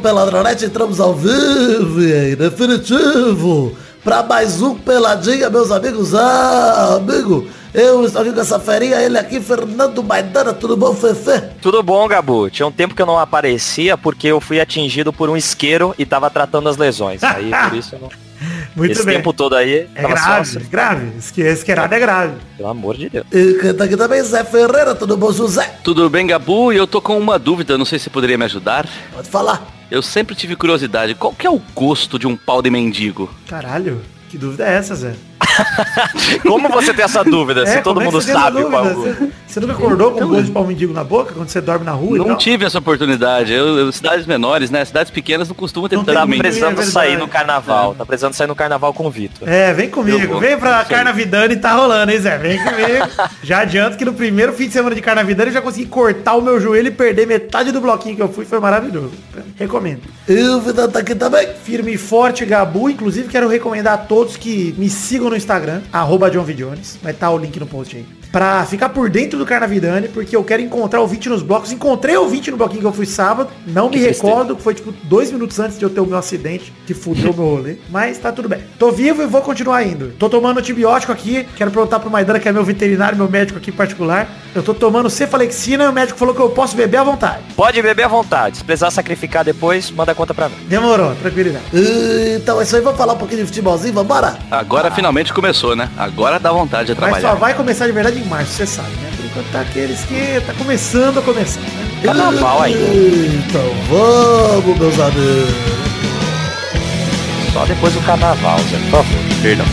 Peladronete, entramos ao vivo e em definitivo para mais um Peladinha, meus amigos. Ah, amigo, eu estou aqui com essa ferinha, ele aqui, Fernando Maidana, tudo bom, Fefe? Tudo bom, Gabu. Tinha um tempo que eu não aparecia porque eu fui atingido por um isqueiro e tava tratando as lesões. Aí, por isso eu não... Muito Esse bem. tempo todo aí, É grave, só... grave. Esque- Esquerada é grave. Pelo amor de Deus. E tá aqui também, Zé Ferreira, tudo bom, José? Tudo bem, Gabu? E eu tô com uma dúvida, não sei se você poderia me ajudar. Pode falar. Eu sempre tive curiosidade, qual que é o gosto de um pau de mendigo? Caralho, que dúvida é essa, Zé? Como você tem essa dúvida? se É, todo é mundo sabe qual é. Você, você nunca acordou com um gosto de pau mendigo na boca quando você dorme na rua? e Não tal? tive essa oportunidade. Eu, eu- cidades menores, né? Cidades pequenas não costumam ter Tá precisando é sair no carnaval. Tá precisando sair no carnaval com o Vitor. É, vem comigo. Eu vou. Vem pra. Carnavidane e tá rolando, hein, Zé? Vem comigo. já adianto que no primeiro fim de semana de Carnavidane eu já consegui cortar o meu joelho e perder metade do bloquinho que eu fui. Foi maravilhoso. Recomendo. E o Vida tá aqui também. Firme e forte, Gabu. Inclusive, quero recomendar a todos que me sigam no Instagram, arroba John V. Jones. Vai estar o link no post aí. Pra ficar por dentro do Carnavidane, porque eu quero encontrar o 20 nos blocos. Encontrei o 20 no bloquinho que eu fui sábado. Não me recordo, que foi tipo dois minutos antes de eu ter o meu acidente, que fudeu meu rolê. Mas tá tudo bem. Tô vivo e vou continuar indo. Tô tomando antibiótico aqui. Quero perguntar pro Maidana, que é meu veterinário, meu médico aqui particular. Eu tô tomando cefalexina e o médico falou que eu posso beber à vontade. Pode beber à vontade. Se precisar sacrificar depois, manda a conta pra mim. Demorou, tranquilidade. E, Então é isso aí, vamos falar um pouquinho de futebolzinho, vambora? Agora finalmente começou, né? Agora dá vontade de Mas só trabalhar. vai começar de verdade em março, você sabe, né? Por enquanto tá aqueles que tá começando a começar, né? Carnaval ainda. Então vamos, meus amigos. Só depois do carnaval, Zé. Por favor. Perdão.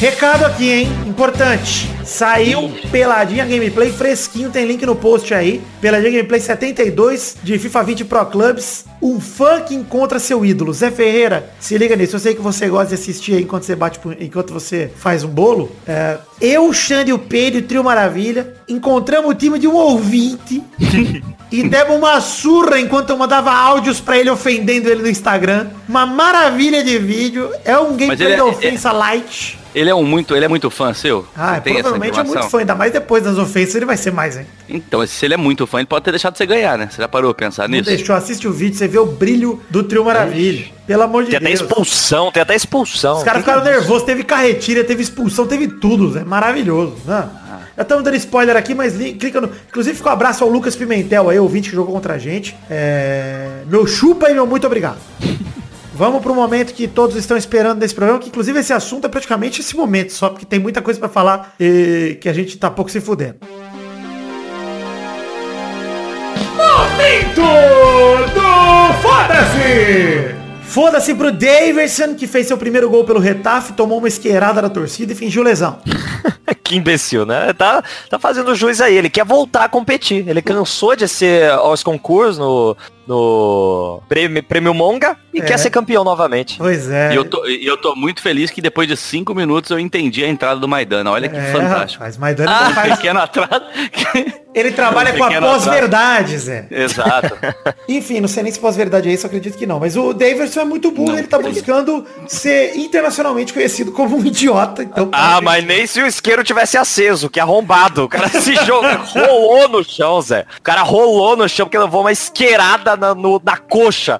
Recado aqui, hein? Importante. Saiu Peladinha Gameplay fresquinho, tem link no post aí. Peladinha Gameplay 72 de FIFA 20 Pro Clubs. Um fã que encontra seu ídolo. Zé Ferreira, se liga nisso. Eu sei que você gosta de assistir aí enquanto você bate, enquanto você faz um bolo. É, eu, Xande o Pedro, e o Trio Maravilha, encontramos o time de um ouvinte e demos uma surra enquanto eu mandava áudios pra ele ofendendo ele no Instagram. Uma maravilha de vídeo. É um gameplay ele é- da ofensa light. Ele é um muito, ele é muito fã seu? Ah, Você tem essa provavelmente é muito fã, ainda mais depois das ofensas, ele vai ser mais, hein? Então, se ele é muito fã, ele pode ter deixado você ganhar, né? Você já parou pra pensar Não nisso? deixou, assiste o vídeo, você vê o brilho do Trio Maravilha. Pelo amor de Tem até Deus. expulsão, tem até expulsão. Os caras ficaram nervosos, teve carretilha, teve expulsão, teve tudo, é maravilhoso. Né? Já estamos dando spoiler aqui, mas li- clica no. Inclusive, fica um abraço ao Lucas Pimentel aí, ouvinte que jogou contra a gente. É, Meu chupa e meu muito obrigado. Vamos pro momento que todos estão esperando nesse programa, que inclusive esse assunto é praticamente esse momento, só porque tem muita coisa pra falar e que a gente tá pouco se fudendo. Momento do Foda-se! Foda-se pro Daverson, que fez seu primeiro gol pelo Retaf, tomou uma esqueirada da torcida e fingiu lesão. que imbecil, né? Tá, tá fazendo juiz aí. Ele quer voltar a competir. Ele cansou de ser aos concursos no, no prêmio, prêmio Monga e É. quer ser campeão novamente. Pois é. E eu tô, e eu tô muito feliz que depois de cinco minutos eu entendi a entrada do Maidana. Olha que É, fantástico. rapaz, Maidana Ah, faz- pequeno atraso. Ele trabalha com a pós-verdade, Zé. Exato. Enfim, não sei nem se pós-verdade é isso, acredito que não. Mas o Daverson é muito burro, Não, ele tá buscando ser internacionalmente conhecido como um idiota. Então, Ah, mas nem se o isqueiro tivesse aceso, que arrombado. O cara se jogou, rolou no chão, Zé. O cara rolou no chão porque levou uma isqueirada na, no- na coxa.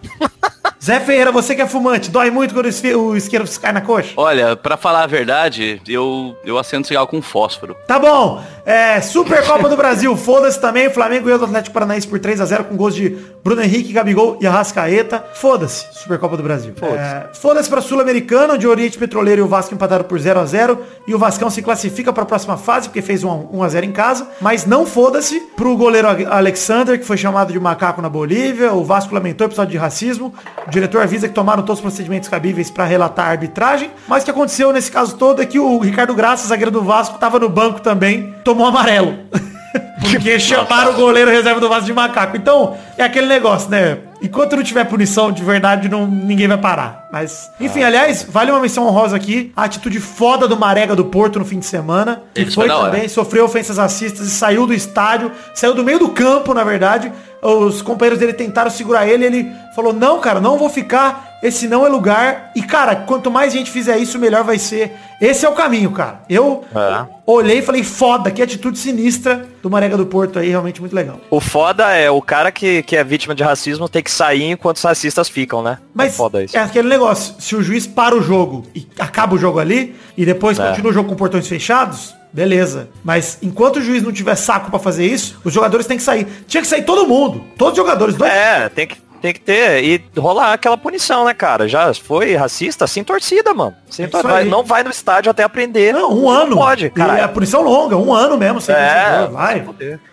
Zé Ferreira, você que é fumante, dói muito quando o o isqueiro cai na coxa? Olha, pra falar a verdade, eu, eu acendo cigarro com fósforo. Tá bom. É, Supercopa do Brasil, foda-se também. Flamengo ganhou do Atlético Paranaense por 3 a 0 com gols de Bruno Henrique, Gabigol e Arrascaeta. Foda-se, Supercopa do Brasil. É, Foda-se pra Sul-Americana, onde o Oriente Petroleiro e o Vasco empataram por 0 a 0 E o Vascão se classifica pra próxima fase, porque fez 1 a 1 a 0 em casa. Mas não foda-se pro goleiro Alexander, que foi chamado de macaco na Bolívia. O Vasco lamentou o episódio de racismo. O diretor avisa que tomaram todos os procedimentos cabíveis pra relatar a arbitragem. Mas o que aconteceu nesse caso todo é que o Ricardo Graça, zagueiro do Vasco, tava no banco também, tomou amarelo. Porque chamaram o goleiro reserva do Vasco de macaco. Então, é aquele negócio, né? Enquanto não tiver punição de verdade, não, ninguém vai parar. Mas, enfim, aliás, vale uma menção honrosa aqui. A atitude foda do Marega do Porto no fim de semana. Que foi também, sofreu ofensas racistas e saiu do estádio. Saiu do meio do campo, na verdade. Os companheiros dele tentaram segurar ele, ele falou, não, cara, não vou ficar, esse não é lugar. E, cara, quanto mais gente fizer isso, melhor vai ser. Esse é o caminho, cara. Eu É. olhei e falei, foda, que atitude sinistra do Marega do Porto aí, realmente muito legal. O foda é o cara que, que é vítima de racismo tem que sair enquanto os racistas ficam, né? Mas é foda isso. é aquele negócio, se o juiz para o jogo e acaba o jogo ali, e depois É. continua o jogo com portões fechados, beleza. Mas enquanto o juiz não tiver saco pra fazer isso, os jogadores têm que sair. Tinha que sair todo mundo. Todos os jogadores. Dois... É, tem que, tem que ter e rolar aquela punição, né, cara? Já foi racista, sem torcida, mano. Sem É tor- isso vai- não vai no estádio até aprender. Não, um ano. Não pode, E cara. É a punição longa, um ano mesmo, sem É, vai.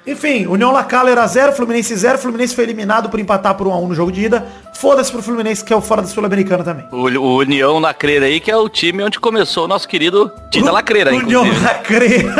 Enfim, União La Calera 0, Fluminense 0. Fluminense foi eliminado por empatar por 1 a 1 no jogo de ida. Foda-se pro Fluminense, que é o fora da Sul-Americana também. O, o União Lacreira aí, que é o time onde começou o nosso querido Tita Lacreira, União inclusive. La Calera.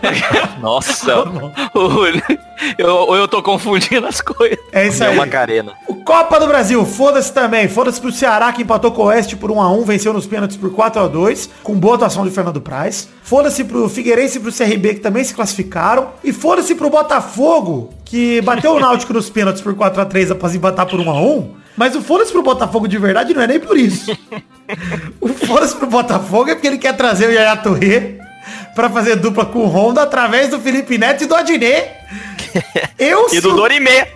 Nossa, O- eu, ou eu tô confundindo as coisas. É isso é aí. uma carena. O Copa do Brasil, foda-se também. Foda-se pro Ceará que empatou com o Oeste por 1x1, venceu nos pênaltis por 4x2, com boa atuação de Fernando Praz. Foda-se pro Figueirense e pro CRB que também se classificaram. E foda-se pro Botafogo, que bateu o Náutico nos pênaltis por 4x3 após empatar por 1x1. Mas o foda-se pro Botafogo de verdade não é nem por isso. o foda-se pro Botafogo é porque ele quer trazer o Yaya Touré pra fazer dupla com o Honda através do Felipe Neto e do Adnet. Eu E do o- Dorimê.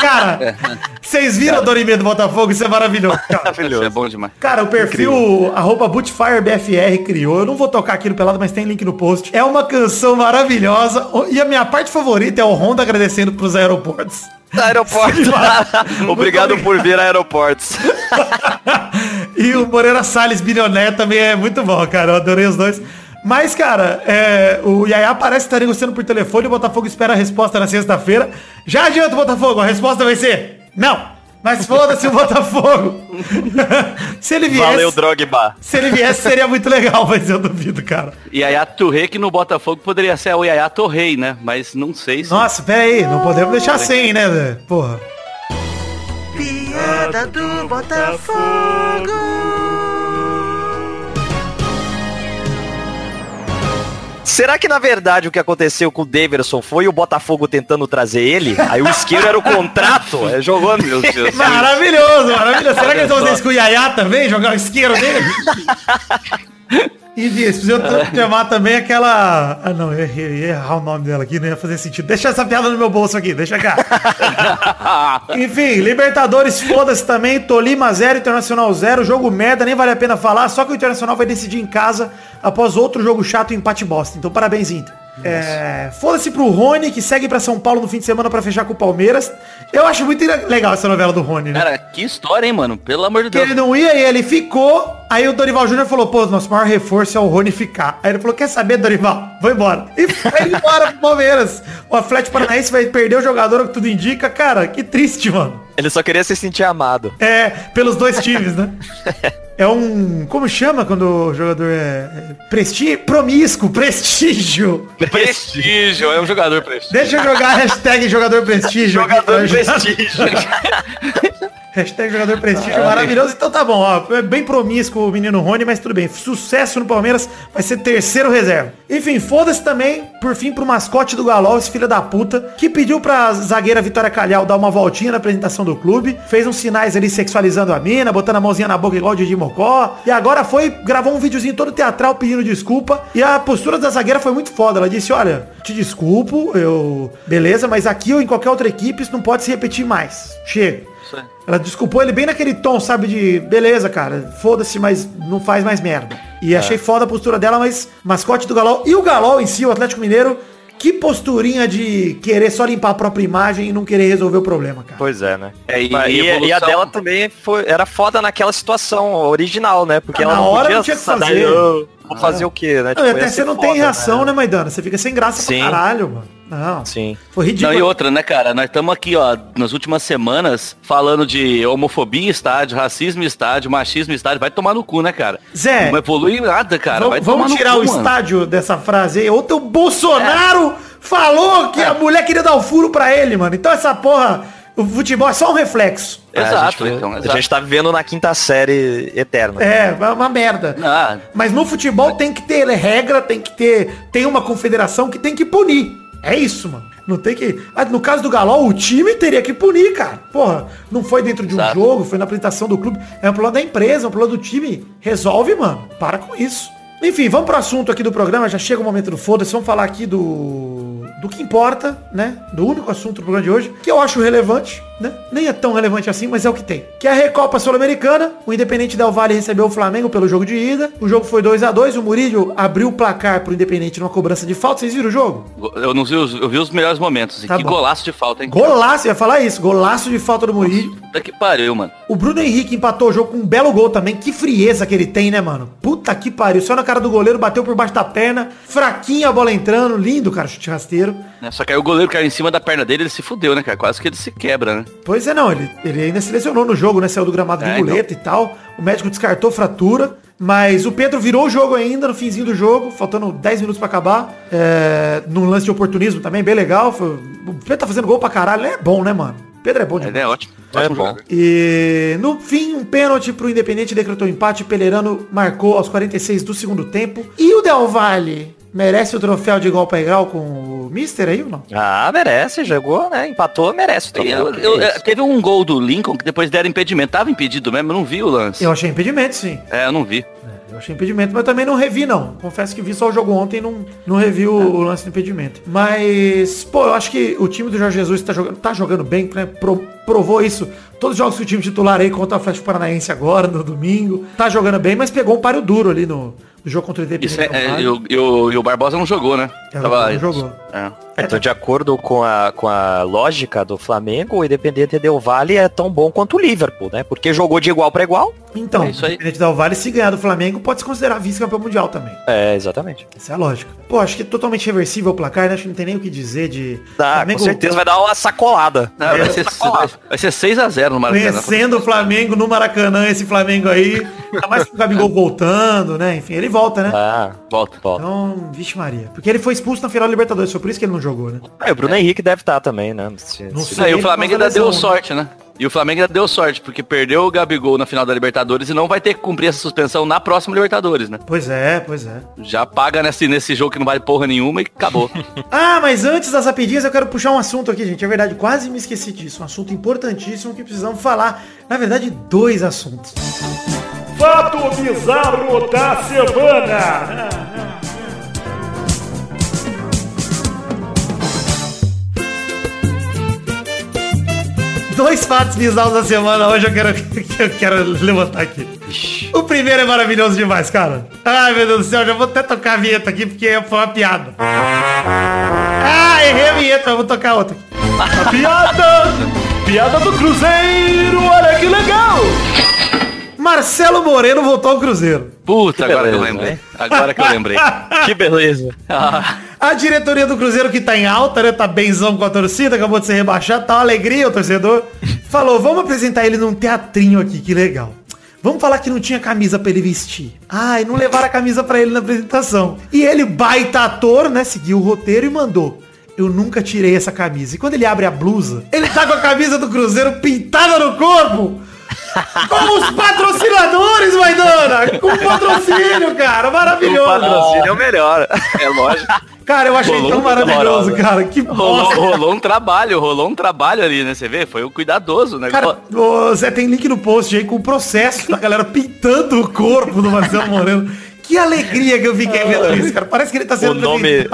Cara, vocês viram a Dorimê do Botafogo? Isso é maravilhoso. cara. Isso é bom demais. Cara, o perfil arroba BootfireBFR criou. Eu não vou tocar aqui no pelado, mas tem link no post. É uma canção maravilhosa. E a minha parte favorita é o Honda agradecendo pros aeroportos. Aeroporto. Obrigado por vir a aeroportos. e o Moreira Salles bilionaire também é muito bom, cara. Eu adorei os dois. Mas, cara, é, o Yaya parece estar negociando por telefone. O Botafogo espera a resposta na sexta-feira. Já adianta, Botafogo. A resposta vai ser não. Mas foda-se o Botafogo. Se ele viesse... Valeu, Drogba. Se ele viesse, seria muito legal, mas eu duvido, cara. Yaya Touré, que no Botafogo poderia ser o Yaya Torrei, né? Mas não sei se... Nossa, pera aí, não podemos deixar sem, né, velho? Porra. Piada do Botafogo. Será que na verdade o que aconteceu com o Daverson foi o Botafogo tentando trazer ele? Aí o isqueiro era o contrato, é, jogou Meu Deus. Maravilhoso, maravilhoso. Será que eles vão fazer isso com o Yaya também? Jogar o isqueiro dele? E eles precisam chamar também aquela... Ah, não, eu errei, eu ia errar o nome dela aqui, não ia fazer sentido. Deixa essa piada no meu bolso aqui, deixa cá. Enfim, Libertadores, foda-se também. Tolima 0, Internacional 0. Jogo merda, nem vale a pena falar. Só que o Internacional vai decidir em casa após outro jogo chato, empate bosta. Então parabéns, Inter. É, foda-se pro Rony, que segue pra São Paulo no fim de semana pra fechar com o Palmeiras. Eu acho muito legal essa novela do Rony, né? Cara, que história, hein, mano? Pelo amor de Que Deus. ele não ia e ele ficou. Aí o Dorival Júnior falou, pô, nosso maior reforço é o Rony ficar. Aí ele falou, quer saber, Dorival? Vou embora. E foi embora pro Palmeiras. O Atlético Paranaense vai perder o jogador, o que tudo indica. Cara, que triste, mano. Ele só queria se sentir amado. É, pelos dois times, né? É um. Como chama quando o jogador é. é Prestígio? Promíscuo, prestígio. Prestígio, é um jogador prestígio. Deixa eu jogar a hashtag jogador prestígio. Jogador pra- prestígio. Hashtag jogador prestígio maravilhoso. Então tá bom, ó. É bem promíscuo o menino Rony, mas tudo bem. Sucesso no Palmeiras, vai ser terceiro reserva. Enfim, foda-se também, por fim, pro mascote do Galol, esse filho da puta, que pediu pra zagueira Vitória Calhau dar uma voltinha na apresentação do clube, fez uns sinais ali sexualizando a mina, botando a mãozinha na boca igual o Didi Mocó, e agora foi, gravou um videozinho todo teatral pedindo desculpa, e a postura da zagueira foi muito foda. Ela disse, olha, te desculpo, eu... Beleza, mas aqui ou em qualquer outra equipe isso não pode se repetir mais. Chega. Ela desculpou ele bem naquele tom, sabe, de beleza, cara, foda-se, mas não faz mais merda. E achei foda a postura dela, mas mascote do Galol e o Galol em si, o Atlético Mineiro, que posturinha de querer só limpar a própria imagem e não querer resolver o problema, cara. Pois é, né? É, e- e, e e a dela também foi, era foda naquela situação original, né? Porque Ah, ela na não hora podia não tinha que fazer. "Ah, Vou fazer o quê, né? Não, e Tipo, até ia você não tem foda, reação, né, Maidana? Você fica sem graça Sim. pra caralho, mano. Não. Sim. Foi Não, ridículo. e outra, né, cara? Nós estamos aqui, ó, nas últimas semanas, falando de homofobia em estádio, racismo em estádio, machismo em estádio. Vai tomar no cu, né, cara? Zé, Não evolui nada, cara. vamos- Vai vamos tomar no tirar cu, o mano. estádio dessa frase aí. Ontem o Bolsonaro falou que a mulher queria dar o furo pra ele, mano. Então essa porra, o futebol é só um reflexo. É, a Exato, gente- então, A exato. gente tá vivendo na quinta série eterna. É, é uma merda. Ah, Mas no futebol tem que ter regra, tem que ter. Tem uma confederação que tem que punir. É isso, mano. Não tem que. Ah, no caso do Galol, o time teria que punir, cara. Porra, não foi dentro de um Exato. jogo, foi na apresentação do clube. É um problema da empresa, é um problema do time. Resolve, mano. Para com isso. Enfim, vamos pro assunto aqui do programa. Já chega o momento do foda-se. Vamos falar aqui do. Do que importa, né? Do único assunto do programa de hoje, que eu acho relevante, né? Nem é tão relevante assim, mas é o que tem. Que é a Recopa Sul-Americana. O Independente Del Valle recebeu o Flamengo pelo jogo de ida. O jogo foi 2 a 2 O Murillo abriu o placar pro Independente numa cobrança de falta. Vocês viram o jogo? Eu não vi os, eu vi os melhores momentos. Tá que bom. golaço de falta, hein? Golaço, ia falar isso. Golaço de falta do Murillo. Puta que pariu, mano. O Bruno Henrique empatou o jogo com um belo gol também. Que frieza que ele tem, né, mano? Puta que pariu. Só na cara do goleiro, bateu por baixo da perna. Fraquinha a bola entrando. Lindo, cara, chute rasteiro. Né? Só que aí o goleiro caiu em cima da perna dele, ele se fudeu, né, cara? Quase que ele se quebra, né? Pois é, não. Ele, ele ainda se lesionou no jogo, né? Saiu do gramado de É, muleta e tal. O médico descartou fratura. Mas o Pedro virou o jogo ainda no finzinho do jogo, faltando 10 minutos pra acabar. É, num lance de oportunismo também, bem legal. Foi- o Pedro tá fazendo gol pra caralho. Ele é bom, né, mano? Pedro é bom demais. Ele é ótimo. É ótimo bom. E no fim, um pênalti pro Independente decretou empate. Pelerano marcou aos 46 do segundo tempo. E o Del Valle merece o troféu de igual para igual com o Mister aí ou não? Ah, merece, jogou, né? Empatou, merece. o troféu. Eu- eu- isso. teve um gol do Lincoln que depois deram impedimento. Tava impedido mesmo, eu não vi o lance. Eu achei impedimento, sim. É, eu não vi. É, Eu achei impedimento, mas também não revi, não. Confesso que vi só o jogo ontem e não, não revi o, o lance do impedimento. Mas, pô, eu acho que o time do Jorge Jesus tá jogando, tá jogando bem, né? Pro- provou isso. Todos os jogos que o time titular aí contra o Atlético Paranaense agora, no domingo, tá jogando bem, mas pegou um páreo duro ali no, no jogo contra o Independente. Isso é, é, e, o, e o- e o Barbosa não jogou, né? É, Barbosa não jogou. É. Então, de acordo com a, com a lógica do Flamengo, o Independente Del Valle é tão bom quanto o Liverpool, né? Porque jogou de igual para igual. Então, É isso aí. Independente Del Valle, se ganhar do Flamengo, pode se considerar vice-campeão mundial também. É, exatamente. Essa é a lógica. Pô, acho que é totalmente reversível o placar, né? Acho que não tem nem o que dizer de... Ah, Flamengo com certeza vai dar uma sacolada. Não, vai, ser, vai ser 6x0 no Maracanã. Conhecendo o Flamengo no Maracanã, esse Flamengo aí. Ainda mais com o Gabigol voltando, né? Enfim, ele volta, né? Ah, Volta. volta. Então, vixe Maria. Porque ele foi expulso na final da Libertadores, foi por isso que ele não jogou, né? É, o Bruno Henrique deve estar também, né? Se- Não se- sei. E o Flamengo ainda da deu sorte, né? E o Flamengo ainda deu sorte, porque perdeu o Gabigol na final da Libertadores e não vai ter que cumprir essa suspensão na próxima Libertadores, né? Pois é, pois é. Já paga nesse, nesse jogo que não vale porra nenhuma e acabou. Ah, mas antes das rapidinhas eu quero puxar um assunto aqui, gente. É verdade, quase me esqueci disso. Um assunto importantíssimo que precisamos falar. Na verdade, dois assuntos. Fato bizarro da semana. Dois fatos bizarros da semana hoje eu quero, que eu quero levantar aqui. O primeiro é maravilhoso demais, cara. Ai, meu Deus do céu, já vou até tocar a vinheta aqui porque foi uma piada. Ah, errei a vinheta, eu vou tocar outra. A piada. Piada do Cruzeiro. Olha que legal. Marcelo Moreno voltou ao Cruzeiro. Puta, Que agora que eu beleza, lembrei. né? Agora que eu lembrei. Que beleza. Ah, A diretoria do Cruzeiro que tá em alta, né? Tá benzão com a torcida, acabou de ser rebaixado, tá uma alegria o torcedor. Falou, vamos apresentar ele num teatrinho aqui, que legal. Vamos falar que não tinha camisa pra ele vestir. Ai, não levaram a camisa pra ele na apresentação. E ele, baita ator, né? Seguiu o roteiro e mandou. Eu nunca tirei essa camisa. E quando ele abre a blusa, ele tá com a camisa do Cruzeiro pintada no corpo. Com os patrocinadores, Maidana! Com patrocínio, cara! O Maravilhoso! patrocínio é o melhor. É lógico. Cara, eu achei Rolou tão maravilhoso, moral, cara. Que rolou, bosta. rolou um trabalho, rolou um trabalho ali, né? Você vê? Foi o cuidadoso, né? Cara, ô, Zé, tem link no post aí com o processo da galera pintando o corpo do Marcelo Moreno. Que alegria que eu fiquei vendo isso, cara. Parece que ele tá sendo O nome-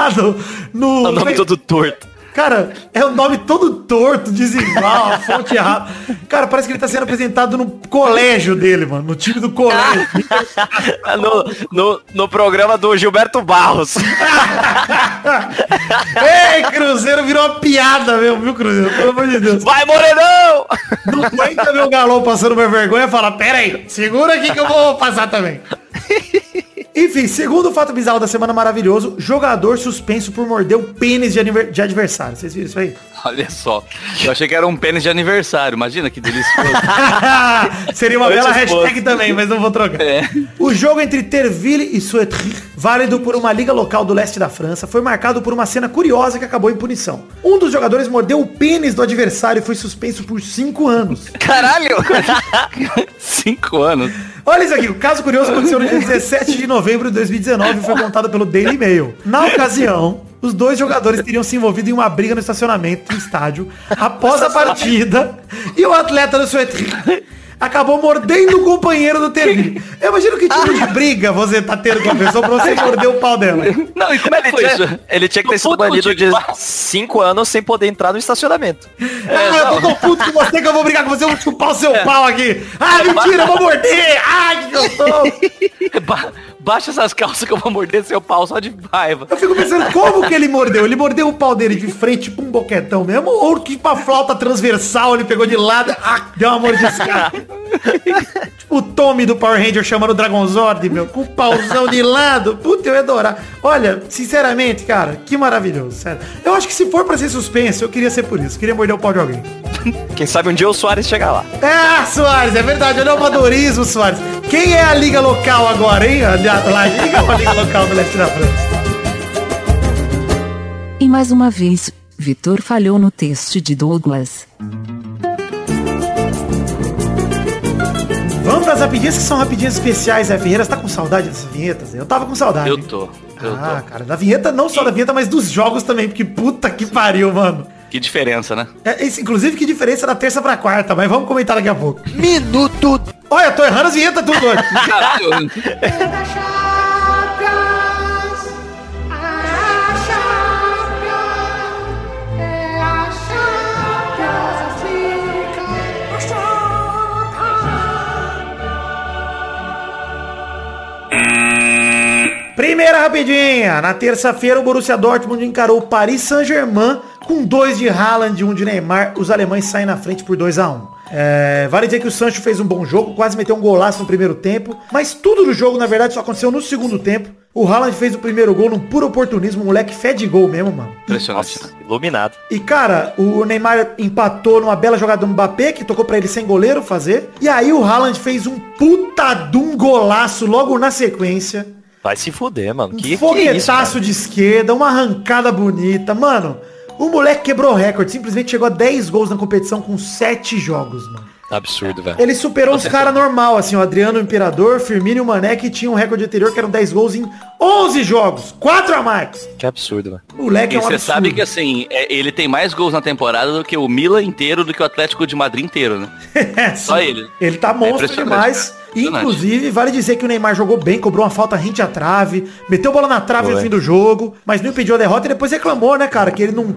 no... O nome todo torto. Cara, é o nome todo torto, desigual, a fonte errada. Cara, parece que ele tá sendo apresentado no colégio dele, mano. No time do colégio. No, no, no programa do Gilberto Barros. Ei, Cruzeiro virou uma piada, meu, viu, Cruzeiro? Pelo amor de Deus. Vai, Morenão! Não aguenta ver o Galão passando uma vergonha e falar, pera aí, segura aqui que eu vou passar também. Enfim, segundo fato bizarro da semana maravilhoso, jogador suspenso por morder o pênis de, de adversário. Vocês viram isso aí? Olha só. Eu achei que era um pênis de aniversário. Imagina que delicioso. Seria uma bela hashtag fosse. também, mas não vou trocar. É. O jogo entre Terville e Suetry, válido por uma liga local do leste da França, foi marcado por uma cena curiosa que acabou em punição. Um dos jogadores mordeu o pênis do adversário e foi suspenso por cinco anos. Caralho! Cinco anos. Olha isso aqui, o caso curioso aconteceu no dia 17 de novembro de 2019 e foi contado pelo Daily Mail. Na ocasião, os dois jogadores teriam se envolvido em uma briga no estacionamento do estádio após a partida e o atleta do Suetri acabou mordendo o companheiro do TV. Eu imagino que tipo de briga você tá tendo com a pessoa pra você morder o pau dela. Não, e como é que Ele foi isso? ele tinha que ter Tô sido banido de contigo. 5 anos sem poder entrar no estacionamento. ah, eu tô tão puto com você que eu vou brigar com você, eu vou chupar o seu pau aqui. Ah, mentira, eu vou morder. Ai, que gostoso. Ba- baixa essas calças que eu vou morder seu pau só de raiva. Eu fico pensando como que ele mordeu. Ele mordeu o pau dele de frente, tipo um boquetão mesmo, ou tipo uma flauta transversal, ele pegou de lado, ah, deu uma mordiscada. tipo o Tommy do Power Ranger chamando o Dragonzord, meu, com o pauzão de lado. Puta, eu ia adorar. Olha, sinceramente, cara, que maravilhoso, sério. Eu acho que se for pra ser suspense, eu queria ser por isso. Queria morder o pau de alguém. Quem sabe um dia o Soares chegar lá. Ah, Soares, é verdade, olha o amadorismo, Soares. Quem é a liga local agora, hein? A, a, La Liga ou a liga local do leste da França? E mais uma vez, Vitor falhou no teste de Douglas. Vamos pras rapidinhas que são rapidinhas especiais, Zé Ferreira. Você tá com saudade dessas vinhetas? Eu tava com saudade. Eu tô. Eu Ah, tô. cara, da vinheta, não só da vinheta, mas dos jogos também, porque puta que pariu, mano. Que diferença, né? É, esse, inclusive, que diferença da terça pra quarta, mas vamos comentar daqui a pouco. Minuto Olha, tô errando as vinhetas tudo hoje. Caralho. é Champions. Primeira rapidinha. Na terça-feira, o Borussia Dortmund encarou o Paris Saint-Germain com dois de Haaland e um de Neymar. Os alemães saem na frente por 2 a 1 um. É, vale dizer que o Sancho fez um bom jogo, quase meteu um golaço no primeiro tempo, mas tudo do jogo, na verdade, só aconteceu no segundo tempo. O Haaland fez o primeiro gol num puro oportunismo, o moleque fede gol mesmo, mano. Impressionante. Nossa, iluminado. E cara, o Neymar empatou numa bela jogada do Mbappé, que tocou pra ele sem goleiro fazer. E aí o Haaland fez um puta de um golaço logo na sequência. Vai se fuder, mano. Um Que, que isso, foguetaço cara? de esquerda, uma arrancada bonita. Mano, o moleque quebrou o recorde. Simplesmente chegou a 10 gols na competição com 7 jogos, mano. Absurdo, velho. Ele superou os caras normal, assim, o Adriano Imperador, Firmino e o Mané, que tinham um recorde anterior, que eram 10 gols em 11 jogos. 4 a mais. Que absurdo, velho. O moleque E é um você sabe que assim, é, ele tem mais gols na temporada do que o Milan inteiro, do que o Atlético de Madrid inteiro, né? É, Só ele. Ele tá monstro impressionante, demais. Inclusive, vale dizer que o Neymar jogou bem, cobrou uma falta rente à trave, meteu bola na trave no Foi. fim do jogo, mas não impediu a derrota e depois reclamou, né, cara? Que ele não.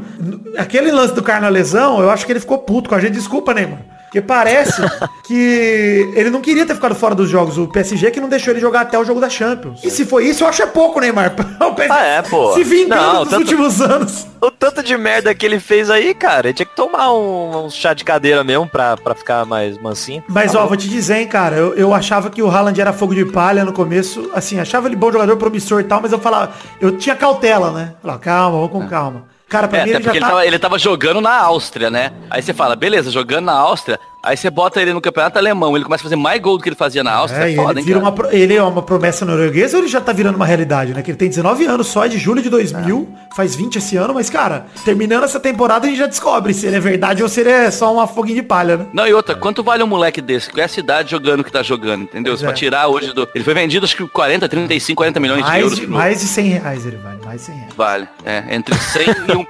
Aquele lance do cara na lesão, eu acho que ele ficou puto com a gente. Desculpa, Neymar. Porque parece que ele não queria ter ficado fora dos jogos. O PSG que não deixou ele jogar até o jogo da Champions. E se foi isso, eu acho é pouco, Neymar. O PSG Ah, é, pô. Se vingando Não, dos tanto- últimos anos. O tanto de merda que ele fez aí, cara, ele tinha que tomar um, um chá de cadeira mesmo pra, pra ficar mais mansinho. Mas, ó, vou te dizer, hein, cara, eu, eu achava que o Haaland era fogo de palha no começo, assim, achava ele bom jogador, promissor e tal, mas eu falava, eu tinha cautela, né? Falava, calma, vamos com calma. Cara, pra É, mim até ele já porque tá... ele, tava, ele tava jogando na Áustria, né? Aí você fala, beleza, jogando na Áustria, aí você bota ele no campeonato alemão, ele começa a fazer mais gol do que ele fazia na Áustria, É, é, foda, ele, hein, uma, ele é uma promessa norueguesa ou ele já tá virando uma realidade, né? Que ele tem 19 anos só, é de julho de 2000, faz 20 esse ano, mas, cara, terminando essa temporada a gente já descobre se ele é verdade ou se ele é só uma foguinho de palha, né? Não, e outra, quanto vale um moleque desse? Com essa idade jogando que tá jogando, entendeu? Pois Pra é. tirar hoje do... Ele foi vendido acho que 40, 35, 40 milhões de Mais euros. de, mais de 100 reais ele vale, mais de 100 reais. Vale. É, entre 100 e 1 bilhão.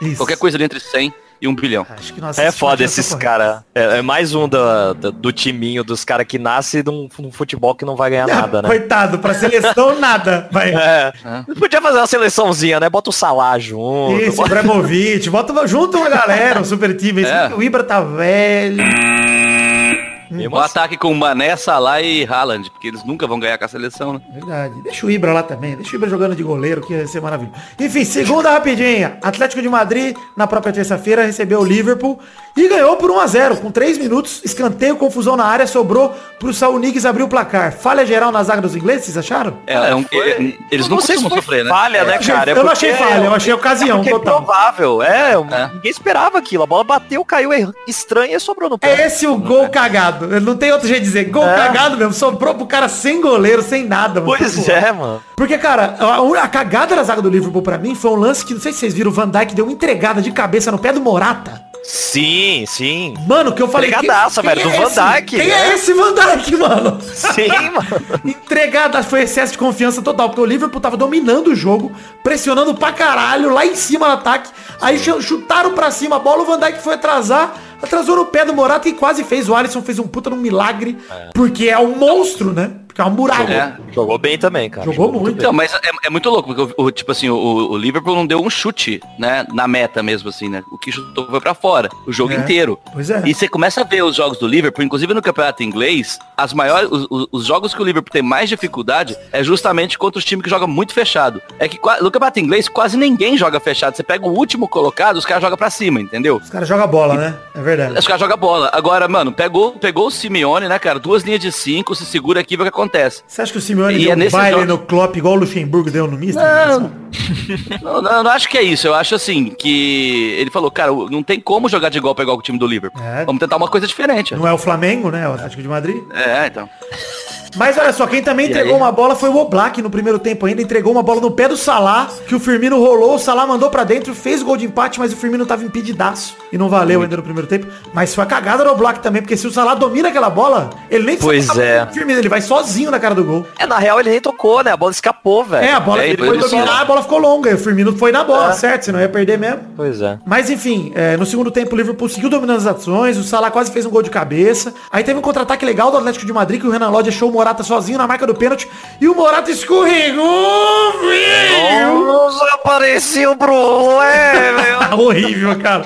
Isso. Qualquer coisa ali entre 100 e 1 bilhão. Acho que nós É foda esses caras. É, é mais um da- da- do timinho dos caras que nasce de um, um futebol que não vai ganhar nada, né? Coitado, pra seleção nada. Vai. É. Podia fazer uma seleçãozinha, né? Bota o Salah junto. Isso, bota- Ibrahimovic, bota junto uma galera, um super time. É. O Ibra tá velho. Mesmo O assim. ataque com Mané, Salah e Haaland, porque eles nunca vão ganhar com a seleção, né? Verdade. Deixa o Ibra lá também. Deixa o Ibra jogando de goleiro, que ia ser maravilhoso. Enfim, segunda rapidinha. Atlético de Madrid, na própria terça-feira, recebeu o Liverpool e ganhou por 1x0. Com 3 minutos, escanteio, confusão na área, sobrou pro Saul Niguez abrir o placar. Falha geral na zaga dos ingleses, vocês acharam? É, é um- Foi- eles não se costumam sofrer, né? falha, né, cara? eu não achei falha, eu achei ocasião porque total. É provável, é, É. Ninguém esperava aquilo. A bola bateu, caiu estranha e sobrou no pé. É esse o gol cagado. Não tem outro jeito de dizer. Gol É. cagado mesmo. Sobrou pro cara sem goleiro, sem nada. mano. Pois é, mano. Porque, cara, a, a cagada da zaga do Liverpool pra mim foi um lance que, não sei se vocês viram, o Van Dijk deu uma entregada de cabeça no pé do Morata. Sim, sim. Mano, que eu falei... Entregadaça, velho, do é Van? Dijk, Quem né? é esse Van Dijk, mano? Sim, mano. Entregada, foi excesso de confiança total, porque o Liverpool tava dominando o jogo, pressionando pra caralho, lá em cima no ataque. Aí ch- chutaram pra cima a bola, o Van Dijk foi atrasar, atrasou no pé do Morata e quase fez. O Alisson fez um puta num milagre, porque é um monstro, né? Porque é um muralha. É. Jogou bem também, cara. Jogou muito. Então, mas é, é muito louco, porque o, o- tipo assim, o, o Liverpool não deu um chute, né? Na meta mesmo, assim, né? O que chutou foi pra fora, o jogo É. inteiro. Pois é. E você começa a ver os jogos do Liverpool, inclusive no campeonato inglês, as maiores, os, os- os jogos que o Liverpool tem mais dificuldade é justamente contra os times que jogam muito fechado. É que no campeonato inglês quase ninguém joga fechado. Você pega o último colocado, os caras jogam pra cima, entendeu? Os caras jogam bola, né? É verdade. Os caras jogam bola. Agora, mano, pegou, pegou o Simeone, né, cara? Duas linhas de cinco, se segura aqui e o que acontece. Você acha que o Simeone E deu é um baile jogo- no Klopp igual o Luxemburgo deu no Mister? Não, não, não, não acho que é isso. Eu acho assim, que ele falou, cara, não tem como jogar de igual pra igual com o time do Liverpool. É. Vamos tentar uma coisa diferente. Não é o Flamengo, né? O Atlético de Madrid. É, então. Mas olha só, quem também E entregou aí? uma bola foi o Oblak no primeiro tempo ainda, entregou uma bola no pé do Salah, que o Firmino rolou, o Salah mandou pra dentro, fez o gol de empate, mas o Firmino tava impedidaço e não valeu ainda no primeiro tempo. Mas foi a cagada do Oblak também, porque se o Salah domina aquela bola, ele nem Pois é. Firmino, ele vai sozinho na cara do gol. É, na real ele nem tocou, né? A bola escapou, velho. É, a bola, É, ele foi só- dominar, a bola ficou longa, e o Firmino foi na bola, É. certo? Senão ia perder mesmo. Pois é. Mas enfim, é, no segundo tempo o Liverpool seguiu dominando as ações, o Salah quase fez um gol de cabeça. Aí teve um contra-ataque legal do Atlético de Madrid que o Renan Lodge achou o Morata sozinho na marca do pênalti e o Morata escorregou, velho! Apareceu pro é. Horrível, cara.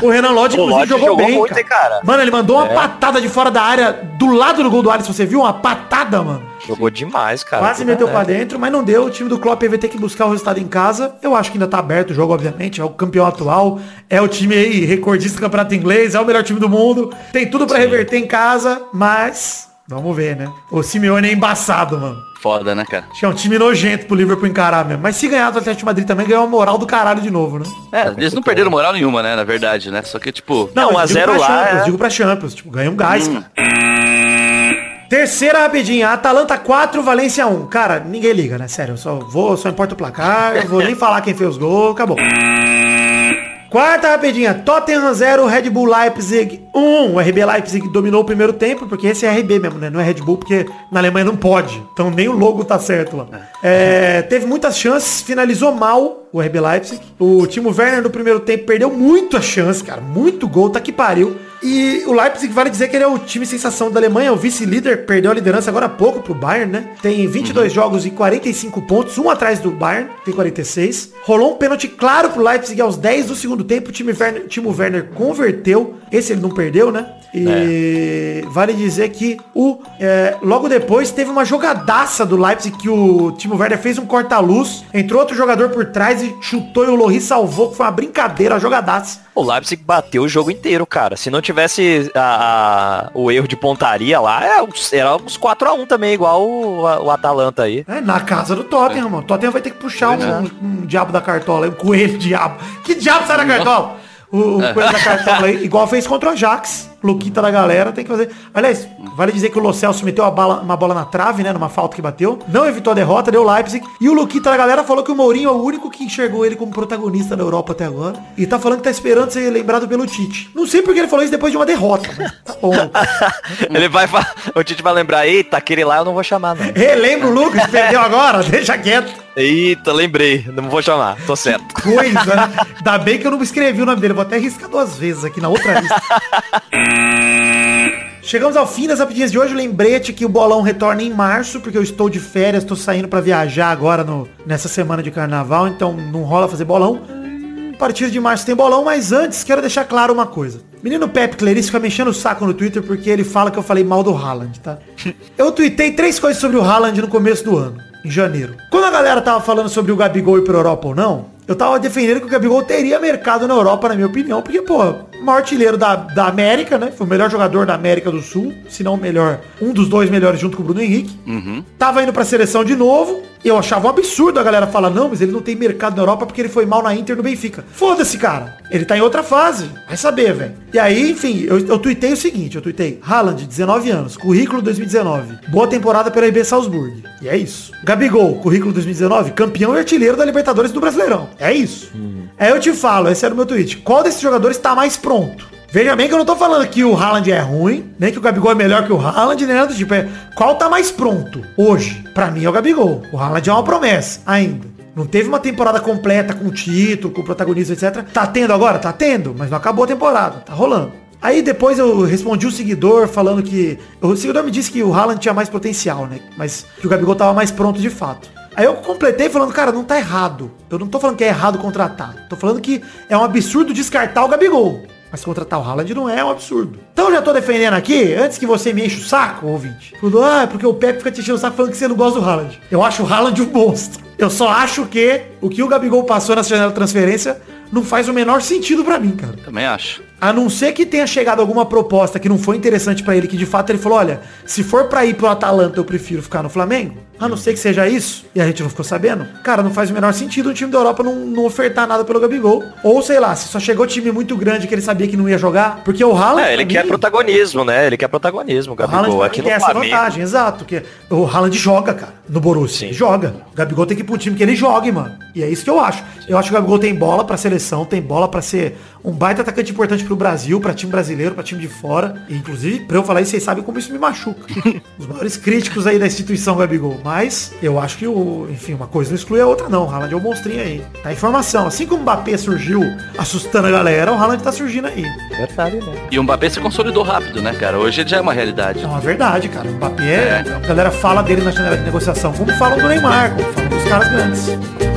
O Renan Lodge, O inclusive, Lodge jogou, jogou bem, muito, cara. cara? Mano, ele mandou uma patada de fora da área do lado do gol do Alisson. Você viu? Uma patada, mano. Jogou demais, cara. Quase meteu É. pra dentro, mas não deu. O time do Klopp vai ter que buscar o resultado em casa. Eu acho que ainda tá aberto o jogo, obviamente. É o campeão atual. É o time aí, recordista do campeonato inglês. É o melhor time do mundo. Tem tudo pra reverter em casa, mas... Vamos ver, né? O Simeone é embaçado, mano. Foda, né, cara? Acho que é um time nojento pro Liverpool encarar mesmo. Mas se ganhar do Atlético de Madrid também, ganhou uma moral do caralho de novo, né? É, eles não perderam moral nenhuma, né, na verdade, né? Só que, tipo... Não, eu 1 a digo 0 pra lá, Champions, é. digo pra Champions. Tipo, ganha um gás, cara. Terceira rapidinha, Atalanta 4, Valência 1. Cara, ninguém liga, né? Sério, eu só vou, só importa o placar, eu vou nem falar quem fez os gols, acabou. Quarta rapidinha, Tottenham 0, Red Bull Leipzig 1. O RB Leipzig dominou o primeiro tempo, porque esse é RB mesmo, né? Não é Red Bull, porque na Alemanha não pode. Então nem o logo tá certo lá. É, teve muitas chances, finalizou mal o RB Leipzig. O Timo Werner no primeiro tempo perdeu muito a chance, cara. Muito gol, tá que pariu. E o Leipzig, vale dizer que ele é o time sensação da Alemanha, o vice-líder, perdeu a liderança agora há pouco pro Bayern, né? Tem 22 jogos e 45 pontos, um atrás do Bayern, tem 46. Rolou um pênalti claro pro Leipzig aos 10 do segundo tempo, o time Werner, Timo Werner converteu, esse ele não perdeu, né? E vale dizer que o é, logo depois teve uma jogadaça do Leipzig que o Timo Werner fez um corta-luz, entrou outro jogador por trás e chutou e o Lohri salvou, que foi uma brincadeira, uma jogadaça. O Leipzig bateu o jogo inteiro, cara. Se não tivesse a- a- o erro de pontaria lá, é uns- era uns 4x1 também, igual o, o Atalanta aí. É, na casa do Tottenham, mano. O Tottenham vai ter que puxar um, um diabo da cartola, aí, um coelho diabo. Que diabo sai da cartola? O, o coelho da cartola aí, igual fez contra o Ajax. Luquita da galera, tem que fazer. Aliás, vale dizer que o Lo Celso meteu a bala- uma bola na trave, né? Numa falta que bateu. Não evitou a derrota, deu Leipzig. E o Luquita da galera falou que o Mourinho é o único que enxergou ele como protagonista na Europa até agora. E tá falando que tá esperando ser lembrado pelo Tite. Não sei porque ele falou isso depois de uma derrota. mas Tá bom. Ele vai fa- O Tite vai lembrar, eita, aquele lá eu não vou chamar, não. Relembra o Lucas, perdeu agora? Deixa quieto. Eita, lembrei. Não vou chamar, tô certo. coisa, né? Ainda bem que eu não escrevi o nome dele. Vou até riscar duas vezes aqui na outra lista. Chegamos ao fim das rapidinhas de hoje. Lembrete que o bolão retorna em março, porque eu estou de férias, estou saindo pra viajar agora no, nessa semana de carnaval, então não rola fazer bolão. A partir de março tem bolão, mas antes quero deixar claro uma coisa. Menino Pepe Clarice fica mexendo o saco no Twitter porque ele fala que eu falei mal do Haaland, tá? Eu tuitei três coisas sobre o Haaland no começo do ano, em janeiro. Quando a galera tava falando sobre o Gabigol ir pra Europa ou não, eu tava defendendo que o Gabigol teria mercado na Europa, na minha opinião, porque, pô, o maior artilheiro da, da América, né? Foi o melhor jogador da América do Sul, se não o melhor, um dos dois melhores junto com o Bruno Henrique. Tava indo pra seleção de novo. Eu achava um absurdo a galera falar, não, mas ele não tem mercado na Europa porque ele foi mal na Inter no Benfica. Foda-se, cara. Ele tá em outra fase. Vai saber, velho. E aí, enfim, eu, eu tuitei o seguinte, eu tuitei, Haaland, 19 anos, currículo 2019. Boa temporada pela IB Salzburg. E é isso. Gabigol, currículo 2019, campeão e artilheiro da Libertadores do Brasileirão. É isso. Aí eu te falo, esse era o meu tweet. Qual desses jogadores tá mais pronto? Veja bem que eu não tô falando que o Haaland é ruim, nem que o Gabigol é melhor que o Haaland, nem nada do tipo. É, qual tá mais pronto hoje? Pra mim é o Gabigol. O Haaland é uma promessa ainda. Não teve uma temporada completa com título, com protagonismo, etc. Tá tendo agora? Tá tendo, mas não acabou a temporada. Tá rolando. Aí depois eu respondi o seguidor falando que. O seguidor me disse que o Haaland tinha mais potencial, né? Mas que o Gabigol tava mais pronto de fato. Aí eu completei falando, cara, não tá errado. Eu não tô falando que é errado contratar. Tô falando que é um absurdo descartar o Gabigol. Mas contratar o Haaland não é um absurdo. Então eu já tô defendendo aqui, antes que você me enche o saco, ouvinte. Falando, ah, é porque o Pepe fica te enchendo o saco falando que você não gosta do Haaland. Eu acho o Haaland um monstro. Eu só acho que o que o Gabigol passou nessa janela de transferência não faz o menor sentido pra mim, cara. Também acho. A não ser que tenha chegado alguma proposta que não foi interessante pra ele, que de fato ele falou, olha, se for pra ir pro Atalanta, eu prefiro ficar no Flamengo. A não ser que seja isso, e a gente não ficou sabendo. Cara, não faz o menor sentido um time da Europa não, não ofertar nada pelo Gabigol. Ou sei lá, se só chegou time muito grande que ele sabia que não ia jogar. Porque o Haaland. É, ele quer mim, protagonismo, né? Ele quer protagonismo, o o Haaland Gabigol. Aqui tem essa Flamengo. vantagem, exato. Que o Haaland joga, cara, no Borussia. Ele joga. O Gabigol tem que ir pro time que ele jogue, mano. E é isso que eu acho. Eu acho que o Gabigol tem bola pra seleção, tem bola pra ser um baita atacante importante pro Brasil, pra time brasileiro, pra time de fora. E, inclusive, pra eu falar isso, vocês sabem como isso me machuca. Os maiores críticos aí da instituição Gabigol. Mas eu acho que o, enfim, uma coisa não exclui a outra não. O Haaland é um monstrinho aí. Tá informação. Assim como o Mbappé surgiu assustando a galera, o Haaland tá surgindo aí. Verdade, né? E o Mbappé se consolidou rápido, né, cara? Hoje ele já é uma realidade. É uma verdade, cara. O Mbappé, É. a galera fala dele na janela de negociação, como falam do Neymar, como falam dos caras grandes.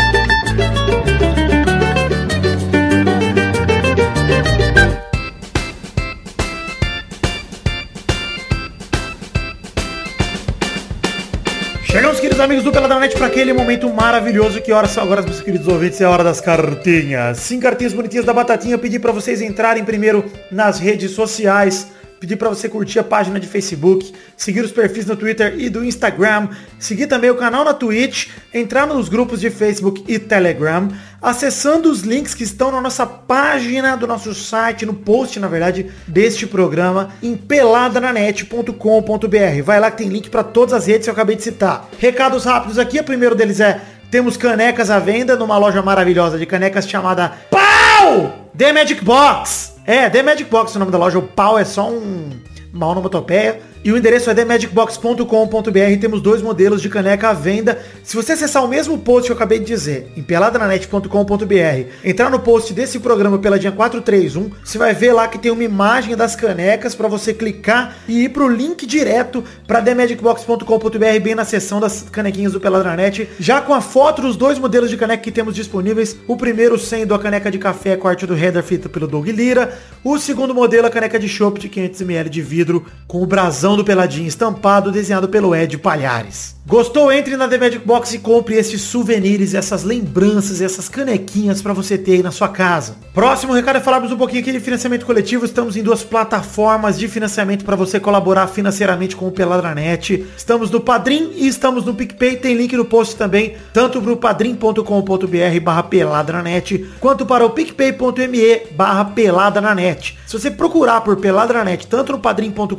Chegamos, queridos amigos do Peladranet, para aquele momento maravilhoso. Que horas são agora, meus queridos ouvintes? É a hora das cartinhas. Sim, cartinhas bonitinhas da Batatinha. Eu pedi para vocês entrarem primeiro nas redes sociais. Pedi para você curtir a página de Facebook, seguir os perfis no Twitter e do Instagram, seguir também o canal na Twitch, entrar nos grupos de Facebook e Telegram, acessando os links que estão na nossa página do nosso site, no post, na verdade, deste programa, em peladananet.com.br. Vai lá que tem link para todas as redes que eu acabei de citar. Recados rápidos aqui, o primeiro deles é temos canecas à venda numa loja maravilhosa de canecas chamada Pau! The Magic Box! É, The Magic Box é o nome da loja. O pau é só um uma onomatopeia. E o endereço é themagicbox.com.br. Temos dois modelos de caneca à venda. Se você acessar o mesmo post que eu acabei de dizer, em peladananet.com.br, entrar no post desse programa Peladinha 431, você vai ver lá que tem uma imagem das canecas para você clicar e ir pro link direto para themagicbox.com.br, bem na seção das canequinhas do Peladranet, já com a foto dos dois modelos de caneca que temos disponíveis. O primeiro sendo a caneca de café com arte do header feita pelo Doug Lira. O segundo modelo, a caneca de chopp de 500ml de vidro com o brasão do Peladinho estampado, desenhado pelo Ed Palhares. Gostou? Entre na The Magic Box e compre esses souvenirs, essas lembranças, essas canequinhas para você ter aí na sua casa. Próximo recado é falarmos um pouquinho aqui de financiamento coletivo. Estamos em duas plataformas de financiamento para você colaborar financeiramente com o Peladranet. Estamos no Padrim e estamos no PicPay. Tem link no post também, tanto para o padrim.com.br barra peladranet, quanto para o picpay.me barra peladranet. Se você procurar por Peladranet, tanto no padrim.com.br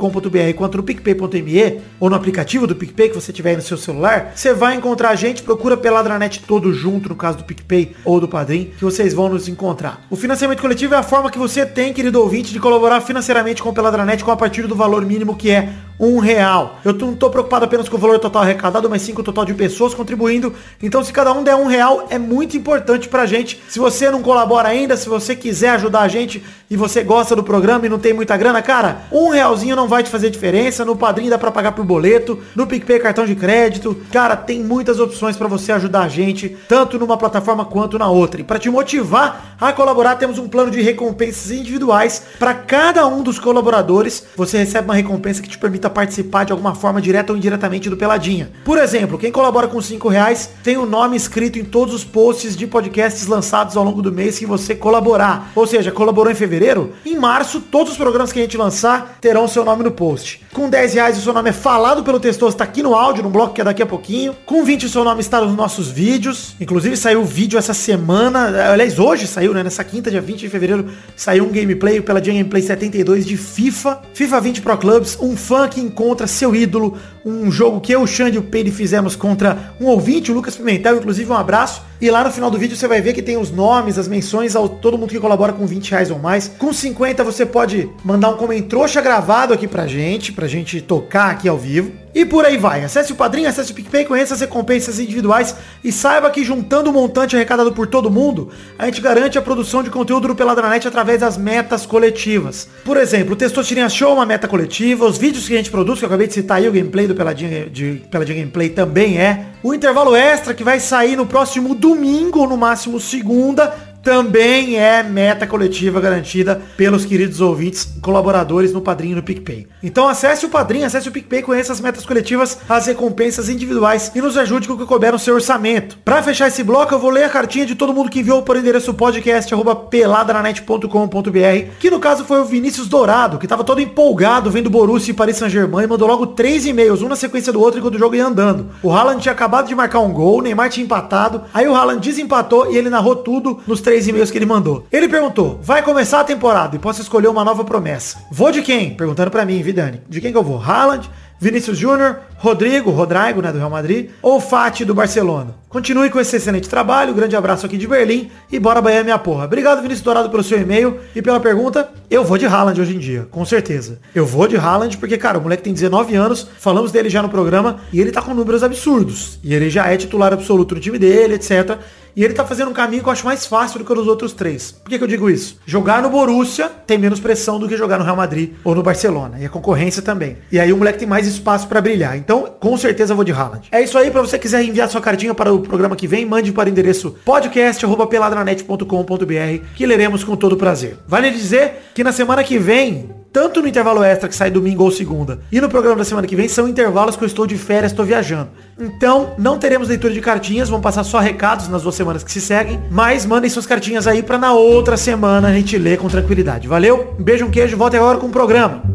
quanto no picpay.me, ou no aplicativo do PicPay que você tiver aí no seu celular, você vai encontrar a gente, procura Peladranet todo junto, no caso do PicPay ou do Padrim, que vocês vão nos encontrar. O financiamento coletivo é a forma que você tem, querido ouvinte, de colaborar financeiramente com o Peladranet com a partir do valor mínimo que é um real. Eu não tô preocupado apenas com o valor total arrecadado, mas sim com o total de pessoas contribuindo. Então se cada um der um real, é muito importante pra gente. Se você não colabora ainda, se você quiser ajudar a gente e você gosta do programa e não tem muita grana, cara, um realzinho não vai te fazer diferença. No Padrim dá pra pagar por boleto, no PicPay cartão de crédito. Cara, tem muitas opções pra você ajudar a gente, tanto numa plataforma quanto na outra. E pra te motivar a colaborar, temos um plano de recompensas individuais para cada um dos colaboradores. Você recebe uma recompensa que te permita participar de alguma forma direta ou indiretamente do Peladinha. Por exemplo, quem colabora com 5 reais tem o nome escrito em todos os posts de podcasts lançados ao longo do mês que você colaborar. Ou seja, colaborou em fevereiro? Em março, todos os programas que a gente lançar terão seu nome no post. Com 10 reais o seu nome é falado pelo Testoso, está aqui no áudio, no bloco que é daqui a pouquinho. Com 20 o seu nome está nos nossos vídeos. Inclusive saiu o vídeo essa semana, aliás, hoje saiu, né? Nessa quinta, dia 20 de fevereiro, saiu um gameplay pela Dia Gameplay 72 de FIFA. FIFA 20 Pro Clubs, um fã que encontra seu ídolo. Um jogo que eu, o Xande e o Peide fizemos contra um ouvinte, o Lucas Pimentel, inclusive um abraço. E lá no final do vídeo você vai ver que tem os nomes, as menções ao todo mundo que colabora com 20 reais ou mais. Com 50 você pode mandar um comentrouxa gravado aqui pra gente, pra gente tocar aqui ao vivo. E por aí vai. Acesse o Padrinho, acesse o PicPay, conheça as recompensas individuais e saiba que juntando o montante arrecadado por todo mundo, a gente garante a produção de conteúdo do Peladranet através das metas coletivas. Por exemplo, o Testosterinha Show é uma meta coletiva, os vídeos que a gente produz, que eu acabei de citar aí, o gameplay do Peladinha, de, Peladinha Gameplay também é. O intervalo extra que vai sair no próximo domingo, ou no máximo segunda, também é meta coletiva garantida pelos queridos ouvintes, colaboradores no Padrinho no PicPay. Então acesse o Padrinho, acesse o PicPay, conheça as metas coletivas, as recompensas individuais e nos ajude com o que couber no seu orçamento. Pra fechar esse bloco, eu vou ler a cartinha de todo mundo que enviou por endereço podcast arroba peladranet.com.br, que no caso foi o Vinícius Dourado, que tava todo empolgado vendo Borussia e Paris Saint-Germain e mandou logo três e-mails, um na sequência do outro enquanto o jogo ia andando. O Haaland tinha acabado de marcar um gol, o Neymar tinha empatado, aí o Haaland desempatou e ele narrou tudo nos três e-mails que ele mandou. Ele perguntou, vai começar a temporada e posso escolher uma nova promessa. Vou de quem? Perguntando pra mim, Vidani. De quem que eu vou? Haaland, Vinícius Júnior, Rodrigo, Rodrigo, né, do Real Madrid, ou Fati do Barcelona. Continue com esse excelente trabalho, grande abraço aqui de Berlim e bora banhar minha porra. Obrigado, Vinícius Dourado, pelo seu e-mail e pela pergunta. Eu vou de Haaland hoje em dia, com certeza. Eu vou de Haaland porque, cara, o moleque tem 19 anos, falamos dele já no programa e ele tá com números absurdos. E ele já é titular absoluto do time dele, etc. E ele tá fazendo um caminho que eu acho mais fácil do que os outros três. Por que, que eu digo isso? Jogar no Borussia tem menos pressão do que jogar no Real Madrid ou no Barcelona. E a concorrência também. E aí o moleque tem mais espaço pra brilhar. Então, com certeza vou de Haaland. É isso aí, pra você quiser enviar sua cartinha para o programa que vem, mande para o endereço podcast.peladranet.com.br que leremos com todo prazer. Vale dizer que na semana que vem tanto no intervalo extra que sai domingo ou segunda e no programa da semana que vem são intervalos que eu estou de férias, estou viajando. Então, não teremos leitura de cartinhas, vão passar só recados nas duas semanas que se seguem, mas mandem suas cartinhas aí para na outra semana a gente ler com tranquilidade. Valeu? Um beijo, um queijo, volta agora com o programa.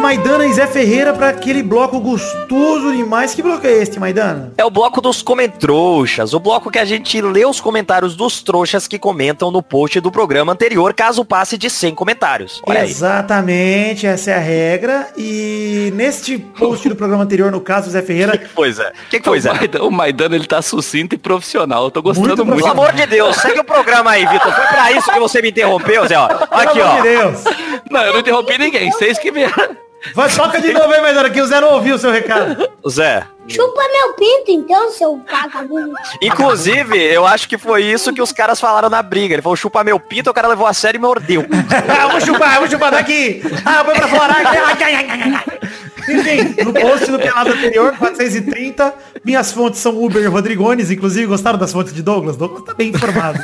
Maidana e Zé Ferreira, para aquele bloco gostoso demais. Que bloco é este, Maidana? É o bloco dos comentrouxas, o bloco que a gente lê os comentários dos trouxas que comentam no post do programa anterior, caso passe de 100 comentários. Olha aí. Exatamente, essa é a regra. E neste post do programa anterior, no caso, Zé Ferreira, Que coisa? é? Que coisa? O Maidana, o Maidana, ele tá sucinto e profissional. Eu tô gostando Muito muito. Pelo amor de Deus, segue o programa aí, Vitor. Foi pra isso que você me interrompeu, Zé, ó. Aqui, pelo amor de ó. Deus. Não, eu não interrompi ninguém. Vocês que vieram. Vai, toca de novo aí, Maidana, que o Zé não ouviu o seu recado. Zé. Chupa meu pinto, então, seu vagabundo. Inclusive, eu acho que foi isso que os caras falaram na briga. Ele falou, chupa meu pinto, o cara levou a sério e mordeu. Ah, vou chupar, vou chupar daqui. Ah, põe pra fora. Enfim, no post do pelado anterior, 430, minhas fontes são Uber e Rodrigones, inclusive gostaram das fontes de Douglas? Douglas tá bem informado.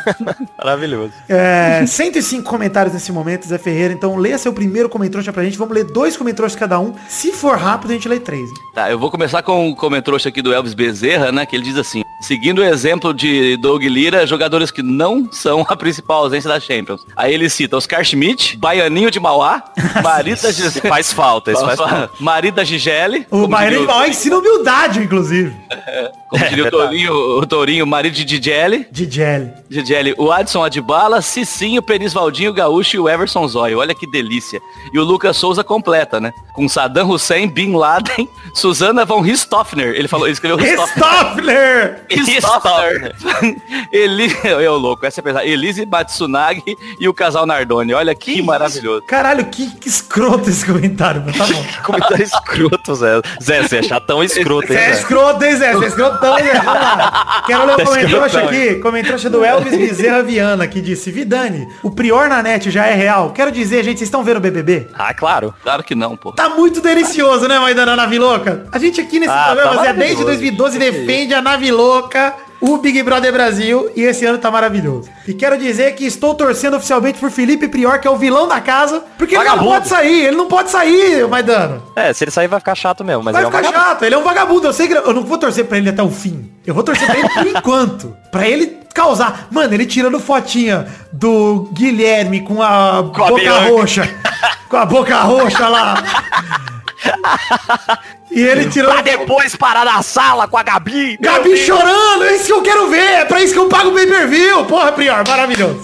Maravilhoso. É, 105 comentários nesse momento, Zé Ferreira, então leia seu primeiro comentário pra gente, vamos ler dois comentários cada um, se for rápido a gente lê três. Tá, eu vou começar com o comentrouxa aqui do Elvis Bezerra, né? Que ele diz assim, seguindo o exemplo de Doug Lira, jogadores que não são a principal ausência da Champions. Aí ele cita Oscar Schmidt, Baianinho de Mauá, marido da Gisele. Faz falta, isso faz falta. Marido da Gigele. O como Maíra diria o- Mal ensina humildade, inclusive. Como diria o É verdade. Tourinho, o Tourinho, marido de Digele. DJ. Digele, o Adson Adbala, Cicinho, Penis Valdinho, Gaúcho e o Everson Zóio. Olha que delícia. E o Lucas Souza completa, né? Com Saddam Hussein, Bin Laden, Susana von Richthofen. Ele falou, ele escreveu Richthofen. Stoffler! Richthofen. Eli, eu louco, essa é pesada. Elise Matsunagi e o casal Nardoni. Olha que, maravilhoso. Caralho, que, que escroto esse comentário, mas tá bom. Comentário escroto, Zé. Zé, você é chatão escroto, hein, Você é Zé? escroto, hein, Zé? Você é escrotão, Zé? Vamos lá. Quero ler o Tá escrotão, aqui. Comentrouxa do Elvis Bezerra Viana, que disse, Vidani, o Prior na net já é real. Quero dizer, gente, vocês estão vendo o BBB? Ah, claro. Claro que não, pô. Tá muito delicioso, né, Maidana Naviloca? A gente aqui nesse Ah, programa, tá Zé, desde maravilhoso. 2012 defende a Naviloca, o Big Brother Brasil, e esse ano tá maravilhoso. E quero dizer que estou torcendo oficialmente por Felipe Prior, que é o vilão da casa, porque ele não Vagabundo. pode sair, ele não pode sair, Maidana. É, se ele sair vai ficar chato mesmo, mas Vai ele é um ficar vagabundo. chato, ele é um vagabundo. Eu sei que eu não vou torcer pra ele até o fim. Eu vou torcer pra ele por enquanto. Pra ele causar. Mano, ele tirando fotinha do Guilherme com a a boca Bianca. roxa. Com a boca roxa lá. E ele tirando. Pra depois parar na sala com a Gabi. Gabi chorando, é isso que eu quero ver. É pra isso que eu pago o pay-per-view. Porra, Prior, maravilhoso.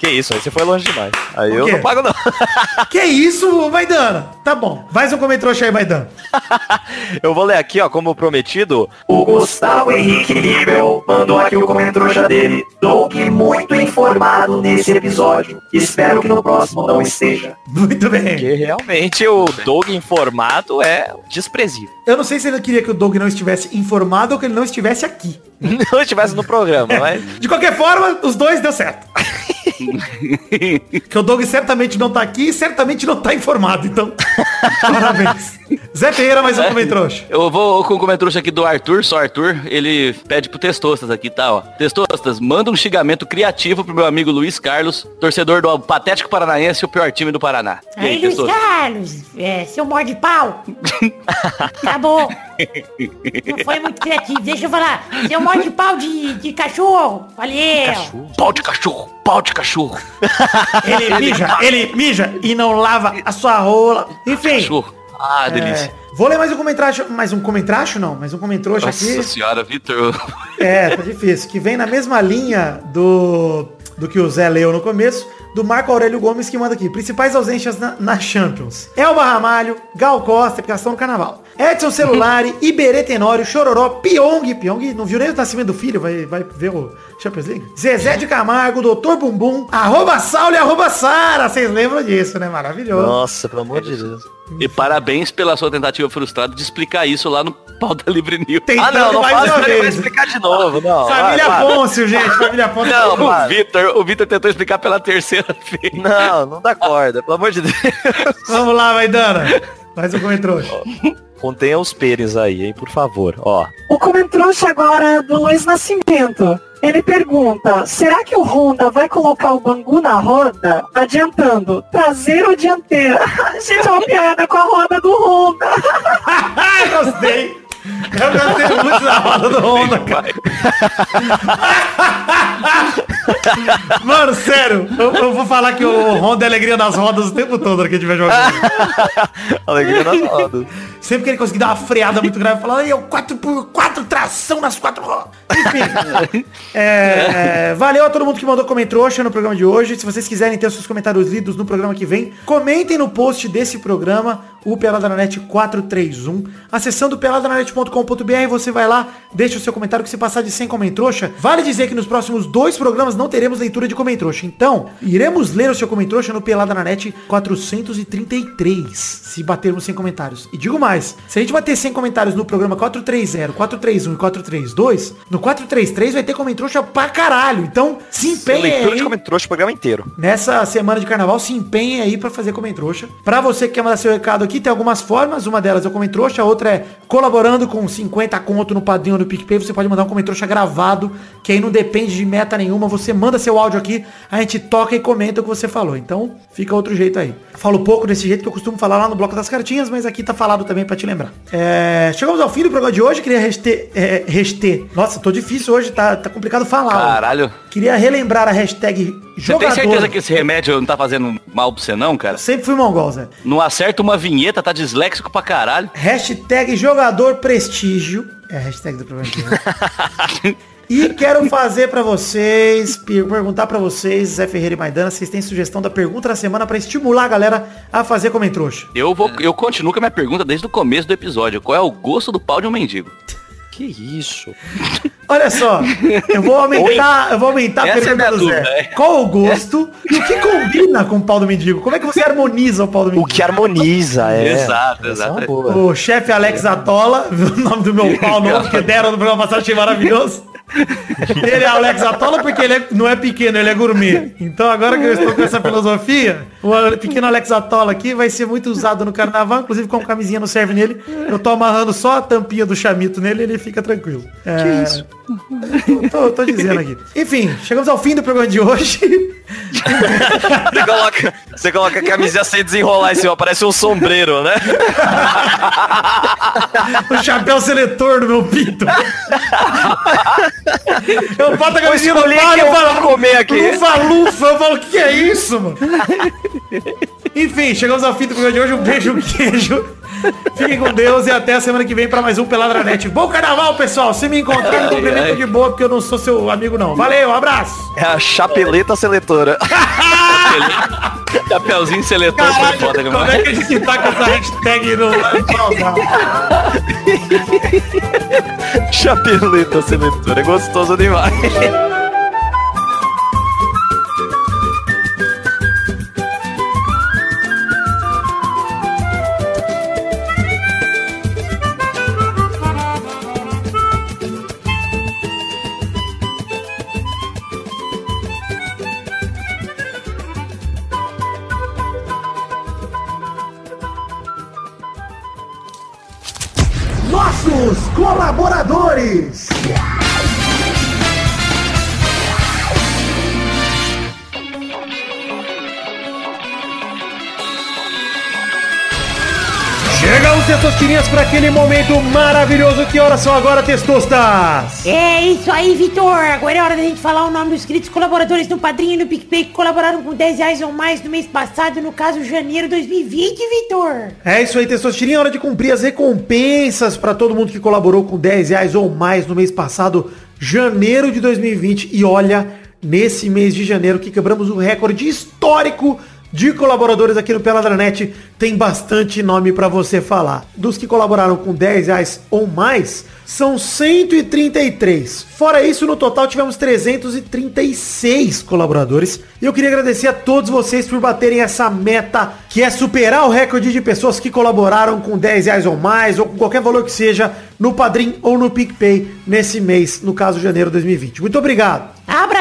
Que isso, aí você foi longe demais. Aí eu não pago não. Que isso, Maidana? Tá bom. Mais um comentrouxa aí, Maidana. Eu vou ler aqui, ó, como prometido. O Gustavo Henrique Nível mandou aqui o comentário dele. Doug muito informado nesse episódio. Espero que no próximo não esteja. Muito bem. Porque realmente o Doug informado é desprezível. Eu não sei se ele queria que o Doug não estivesse informado ou que ele não estivesse aqui. Não estivesse no programa, mas. De qualquer forma, os dois deu certo. que o Doug certamente não tá aqui e certamente não tá informado, então. Parabéns. Zé Ferreira, mais um comentrouxa. Eu vou com o comentário aqui do Arthur, só Arthur, ele pede pro Testostas aqui, tá, ó. Testostas, manda um xingamento criativo pro meu amigo Luiz Carlos, torcedor do Patético Paranaense, o pior time do Paraná. E Aí, Luiz Carlos, é, seu morde pau. tá bom. Não foi muito criativo, deixa eu falar. Seu morde pau de, de cachorro. Valeu. Pau de cachorro, pau de cachorro. Ele mija, ele mija e não lava a sua rola. Enfim. Cachorro. Ah, delícia. é, vou ler mais um comentário. Mais um comentário, não, mais um comentrouxa Nossa aqui. senhora, Vitor. É, tá difícil. Que vem na mesma linha do, do que o Zé leu no começo, do Marco Aurélio Gomes que manda aqui. Principais ausências na, na Champions. Elba Ramalho, Gal Costa, aplicação no carnaval. Edson Celulari, Iberê Tenório, Chororó, Pyong. Pyong não viu nem o nascimento do filho, vai, vai ver o Champions League. Zezé de Camargo, Doutor Bumbum, arroba Saulo e arroba Sara. Vocês lembram disso, né? Maravilhoso. Nossa, pelo amor de Deus. E parabéns pela sua tentativa frustrada de explicar isso lá no pau da Livre News. Tem- Ah, não, não mais uma vai explicar de novo, não. Família vai, gente. Família Pôncio. Não, O. Vitor, o Vitor tentou explicar pela terceira vez. Não, não dá corda, pelo amor de Deus. Vamos lá, vai dana. Mais um comentrouxa. Contenha os pênis aí, hein, por favor. Ó. O comentrouxa agora é do Luiz Nascimento. Ele pergunta, será que o Honda vai colocar o Bangu na roda? Adiantando, traseira ou dianteira? Gente, é uma piada com a roda do Honda. Ai, gostei. Eu gostei muito da roda do Honda, cara. Mano, sério, eu, eu vou falar que o Honda é alegria das rodas o tempo todo que a gente vai jogar. Alegria nas rodas. Sempre que ele conseguir dar uma freada muito grave, falar, aí, é o 4x4 tração nas quatro rodas. Enfim. é, é, valeu a todo mundo que mandou comentrouxa no programa de hoje. Se vocês quiserem ter os seus comentários lidos no programa que vem, comentem no post desse programa, o Peladananet 431. Acessando peladananet.com.br, você vai lá, deixa o seu comentário que se passar de 100 comentrouxa. Vale dizer que nos próximos dois programas não teremos leitura de comentrouxa. Então, iremos ler o seu comentrouxa no Peladananet 433, se batermos 100 comentários. E digo mais, se a gente bater 100 comentários no programa 430, 431 e 432, no 433 vai ter comentrouxa pra caralho. Então, se empenhem Leitura de comentários o programa inteiro. Nessa semana de carnaval, se empenhem aí pra fazer comentrouxa. Pra você que quer mandar seu recado aqui, tem algumas formas. Uma delas é o comentrouxa, a outra é colaborando com 50 conto no Padrinho no PicPay. Você pode mandar um comentrouxa gravado, que aí não depende de meta nenhuma. Você manda seu áudio aqui, a gente toca e comenta o que você falou. Então, fica outro jeito aí. Falo pouco desse jeito que eu costumo falar lá no bloco das cartinhas, mas aqui tá falado também pra te lembrar. É, chegamos ao fim do programa de hoje. Queria reste, é, reste. Nossa, tô difícil hoje, tá, tá complicado falar. ó. Caralho. Queria relembrar a hashtag Você jogador. tem certeza que esse remédio não tá fazendo mal pra você não, cara? Sempre fui mongol, Zé. Não acerta uma vinheta, tá disléxico pra caralho. Hashtag jogador prestígio. É a hashtag do programa de hoje. E quero fazer pra vocês, per- perguntar pra vocês, Zé Ferreira e Maidana, vocês têm sugestão da pergunta da semana pra estimular a galera a fazer comentrouxa. Eu vou, eu continuo com a minha pergunta desde o começo do episódio. Qual é o gosto do pau de um mendigo? Que isso? Olha só, eu vou aumentar, eu vou aumentar a Essa é a pergunta minha do Zé. dúvida, é. Qual o gosto e o que combina com o pau do mendigo? Como é que você harmoniza o pau do O mendigo? que harmoniza, é. Exato, é exato. O chefe Alex Atola, o nome do meu pau novo, que deram no programa passado, achei maravilhoso. Ele é Alex Atola porque ele é- não é pequeno, ele é gourmet. Então agora que eu estou com essa filosofia, o pequeno Alex Atola aqui vai ser muito usado no carnaval, inclusive com camisinha não serve nele. Eu tô amarrando só a tampinha do chamito nele e ele fica tranquilo. É... Que isso? Tô, tô dizendo aqui. Enfim, chegamos ao fim do programa de hoje. Você coloca, você coloca a camisinha sem desenrolar em cima, parece um sombreiro, né? o chapéu seletor do meu pinto. Eu boto a camisinha no que e eu falo, comer aqui. Lufa, lufa. Eu falo, o que é isso, mano? Enfim, chegamos ao fim do programa de hoje. Um beijo, um queijo. Fiquem com Deus e até a semana que vem pra mais um Peladranet. Bom carnaval, pessoal. Se me encontrar, me cumprimento de boa, porque eu não sou seu amigo, não. Valeu, um abraço. É a chapeleta seletora. Chapeuzinho seletor foi Caralho, foda como demais. é que a gente tá com essa hashtag no... chapeleta seletora. É gostoso demais. momento maravilhoso. Que horas são agora, testostas? É isso aí, Vitor. Agora é hora da gente falar o nome dos inscritos colaboradores no Padrinho e no PicPay que colaboraram com 10 reais ou mais no mês passado, no caso, janeiro de 2020, Vitor. É isso aí, Testosterinha. É hora de cumprir as recompensas pra todo mundo que colaborou com 10 reais ou mais no mês passado, janeiro de 2020. E olha, nesse mês de janeiro que quebramos o recorde histórico de colaboradores aqui no Peladranet. Tem bastante nome pra você falar. Dos que colaboraram com 10 reais ou mais, são 133. Fora isso, no total tivemos 336 colaboradores. E eu queria agradecer a todos vocês por baterem essa meta, que é superar o recorde de pessoas que colaboraram com 10 reais ou mais, ou com qualquer valor que seja, no Padrim ou no PicPay nesse mês, no caso janeiro de 2020. Muito obrigado.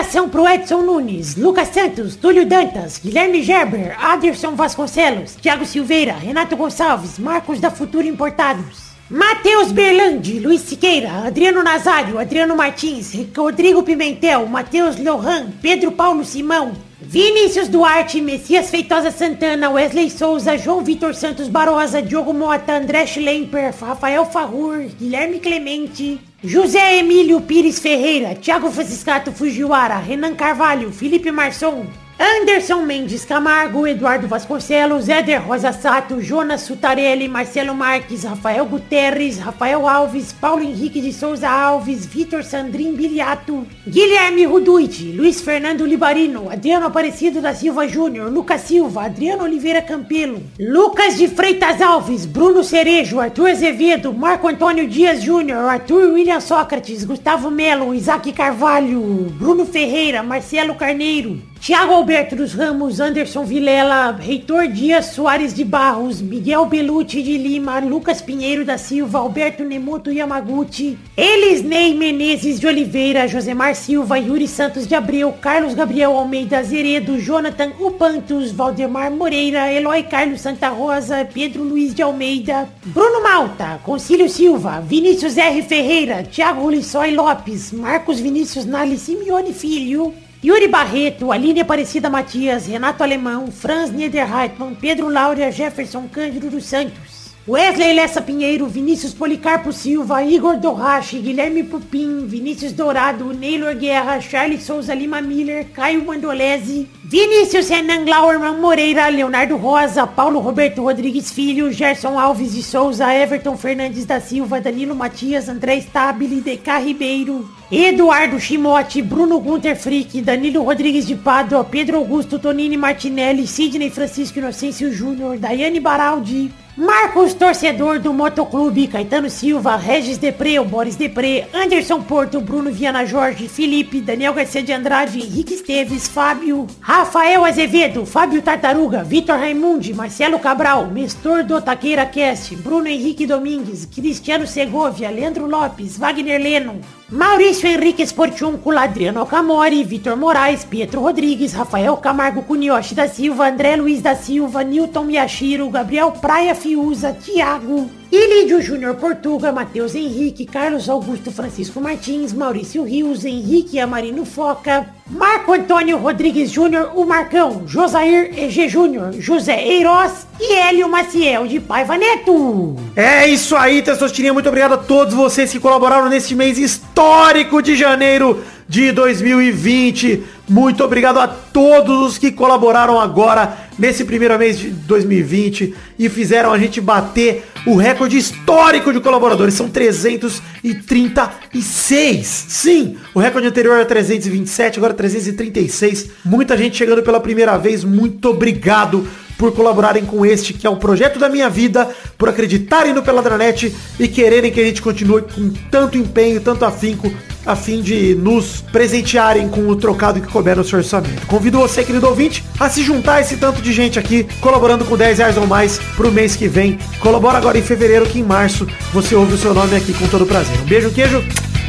Abração pro Edson Nunes, Lucas Santos, Túlio Dantas, Guilherme Gerber, Aderson Vasconcelos, Thiago Silveira, Renato Gonçalves, Marcos da Futuro Importados. Matheus Berlandi, Luiz Siqueira, Adriano Nazário, Adriano Martins, Rodrigo Pimentel, Matheus Lohan, Pedro Paulo Simão, Vinícius Duarte, Messias Feitosa Santana, Wesley Souza, João Vitor Santos Barosa, Diogo Mota, André Schlemper, Rafael Farrur, Guilherme Clemente, José Emílio Pires Ferreira, Thiago Franciscato Fujiwara, Renan Carvalho, Felipe Marçom, Anderson Mendes Camargo, Eduardo Vasconcelos, Éder Rosa Sato, Jonas Sutarelli, Marcelo Marques, Rafael Guterres, Rafael Alves, Paulo Henrique de Souza Alves, Vitor Sandrin Biliato, Guilherme Ruduit, Luiz Fernando Libarino, Adriano Aparecido da Silva Júnior, Lucas Silva, Adriano Oliveira Campelo, Lucas de Freitas Alves, Bruno Cerejo, Arthur Azevedo, Marco Antônio Dias Júnior, Arthur William Sócrates, Gustavo Melo, Isaac Carvalho, Bruno Ferreira, Marcelo Carneiro, Tiago Alberto dos Ramos, Anderson Vilela, Reitor Dias Soares de Barros, Miguel Belucci de Lima, Lucas Pinheiro da Silva, Alberto Nemoto Yamaguchi, Elisnei Menezes de Oliveira, Josemar Silva, Yuri Santos de Abreu, Carlos Gabriel Almeida Azeredo, Jonathan Upantos, Valdemar Moreira, Eloy Carlos Santa Rosa, Pedro Luiz de Almeida, Bruno Malta, Concílio Silva, Vinícius R. Ferreira, Thiago Lissói Lopes, Marcos Vinícius Nali Simeone Filho, Yuri Barreto, Aline Aparecida Matias, Renato Alemão, Franz Niederreitmann, Pedro Laura, Jefferson Cândido dos Santos. Wesley Lessa Pinheiro, Vinícius Policarpo Silva, Igor Dorrache, Guilherme Pupim, Vinícius Dourado, Neylor Guerra, Charles Souza Lima Miller, Caio Mandolese, Vinícius Renan Glauerman Moreira, Leonardo Rosa, Paulo Roberto Rodrigues Filho, Gerson Alves de Souza, Everton Fernandes da Silva, Danilo Matias, André Stabile, DK Ribeiro, Eduardo Chimote, Bruno Gunter Frick, Danilo Rodrigues de Pádua, Pedro Augusto Tonini Martinelli, Sidney Francisco Inocêncio Júnior, Daiane Baraldi, Marcos Torcedor do Motoclube, Caetano Silva, Regis Depré, Boris Depré, Anderson Porto, Bruno Viana Jorge, Felipe, Daniel Garcia de Andrade, Henrique Esteves, Fábio, Rafael Azevedo, Fábio Tartaruga, Vitor Raimundi, Marcelo Cabral, Mestor do Taqueira Cast, Bruno Henrique Domingues, Cristiano Segovia, Leandro Lopes, Wagner Leno, Maurício Henrique Esportiúncula, Adriano Camori, Vitor Moraes, Pietro Rodrigues, Rafael Camargo Cunioche da Silva, André Luiz da Silva, Newton Miyashiro, Gabriel Praia Fiuza, Thiago, Ilídio Júnior Portuga, Matheus Henrique, Carlos Augusto Francisco Martins, Maurício Rios, Henrique Amarino Foca, Marco Antônio Rodrigues Júnior, o Marcão, Josair EG Júnior, José Eiroz e Hélio Maciel de Paiva Neto. É isso aí, Testostirinha. Muito obrigado a todos vocês que colaboraram nesse mês histórico de janeiro de 2020. Muito obrigado a todos os que colaboraram agora nesse primeiro mês de 2020 e fizeram a gente bater o recorde histórico de colaboradores. São 336. Sim, o recorde anterior era 327, agora 336. Muita gente chegando pela primeira vez. Muito obrigado por colaborarem com este, que é o projeto da minha vida, por acreditarem no Peladranet e quererem que a gente continue com tanto empenho, tanto afinco, a fim de nos presentearem com o trocado que couber no seu orçamento. Convido você, querido ouvinte, a se juntar a esse tanto de gente aqui, colaborando com 10 reais ou mais pro mês que vem. Colabora agora em fevereiro, que em março você ouve o seu nome aqui com todo prazer. Um beijo, queijo.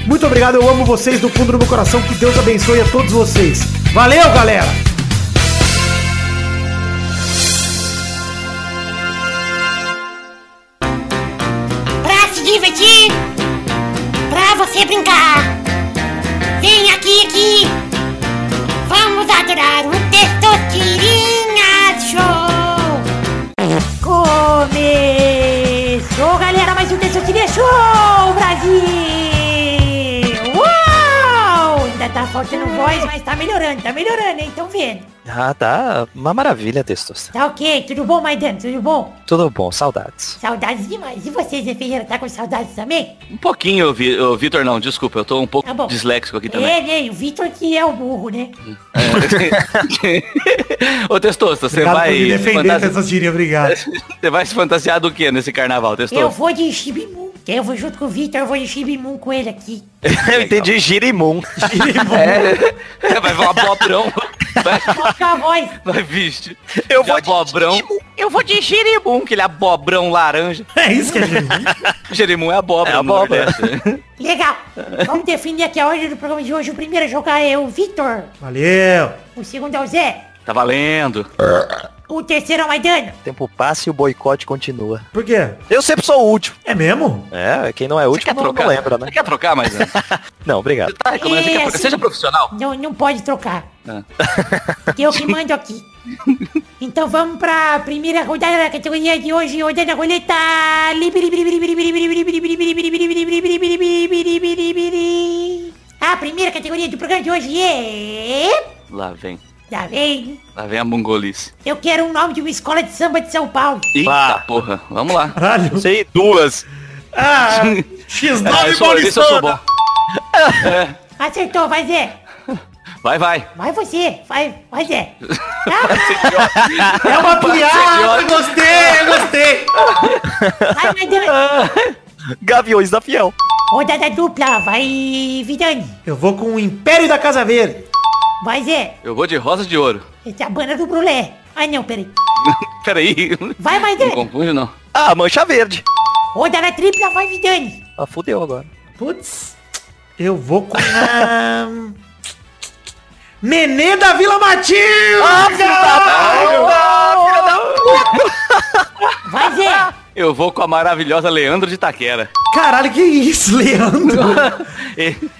Muito obrigado, eu amo vocês do fundo do meu coração. Que Deus abençoe a todos vocês. Valeu, galera! Show, Brasil. Uau! Ainda tá faltando voz, mas tá melhorando, tá melhorando, hein? Tão vendo. Ah, tá uma maravilha, Testos. Tá ok, tudo bom, Maidano? Tudo bom? Tudo bom, saudades. Saudades demais. E você, Zé Ferreira, tá com saudades também? Um pouquinho, Vi- ô, Vitor, não, desculpa, eu tô um pouco Tá disléxico aqui também. É, né? O Vitor que é o burro, né? Ô, Testosta, você vai, me defender, fantasi- obrigado. você vai se fantasiar do que nesse carnaval, Eu Testosta? vou de Shibimun. Eu vou junto com o Vitor, eu vou de Shibimun com ele aqui. Eu entendi Girimum. É, vai voar bobrão. Vai, voz. vai vixe. Eu De vou de abobrão. Eu vou de girimum, aquele abobrão laranja. É isso que a gente... Girimum é abóbora. É abóbora. Nordeste. Legal. Vamos definir aqui a ordem do programa de hoje. O primeiro a jogar é o Vitor. Valeu! O segundo é o Zé. Tá valendo. O terceiro é o Maidano. O tempo passa e o boicote continua. Por quê? Eu sempre sou o último. É mesmo? É, quem não é último quer não, trocar? não lembra, né? Você quer trocar, mas né? Não, obrigado. Você tá É, assim- Seja profissional. Não, não pode trocar. Ah. Eu que mando aqui. Então vamos pra primeira rodada da categoria de hoje, rodando a roleta. A primeira categoria do programa de hoje é... Lá vem. Tá vendo? Lá vem a mongolice. Eu quero um nome de uma escola de samba de São Paulo. Eita Pá. porra. Vamos lá. Caralho. Sei duas. Ah, X9 Ah, eu sou, esse eu sou bom. Acertou, vai Zé. Vai, vai. Vai você, vai, vai Zé. Ah, É uma piada! Gostei, gostei! vai, Maidana. Gaviões da Fiel. Rodada dupla, vai Vidani. Eu vou com o Império da Casa Verde. Vai Zé. Eu vou de rosa de ouro. Essa é a banda do Brulé. Ah não, peraí. Peraí. Vai, Não Maidana. confunde, não. Ah, Mancha Verde. Rodada tripla, vai Vidani. Ah, fudeu agora. Putz, eu vou com a... Nenê da Vila Matilde! Vai Eu vou com a maravilhosa Leandro de Taquera. Caralho, que isso, Leandro?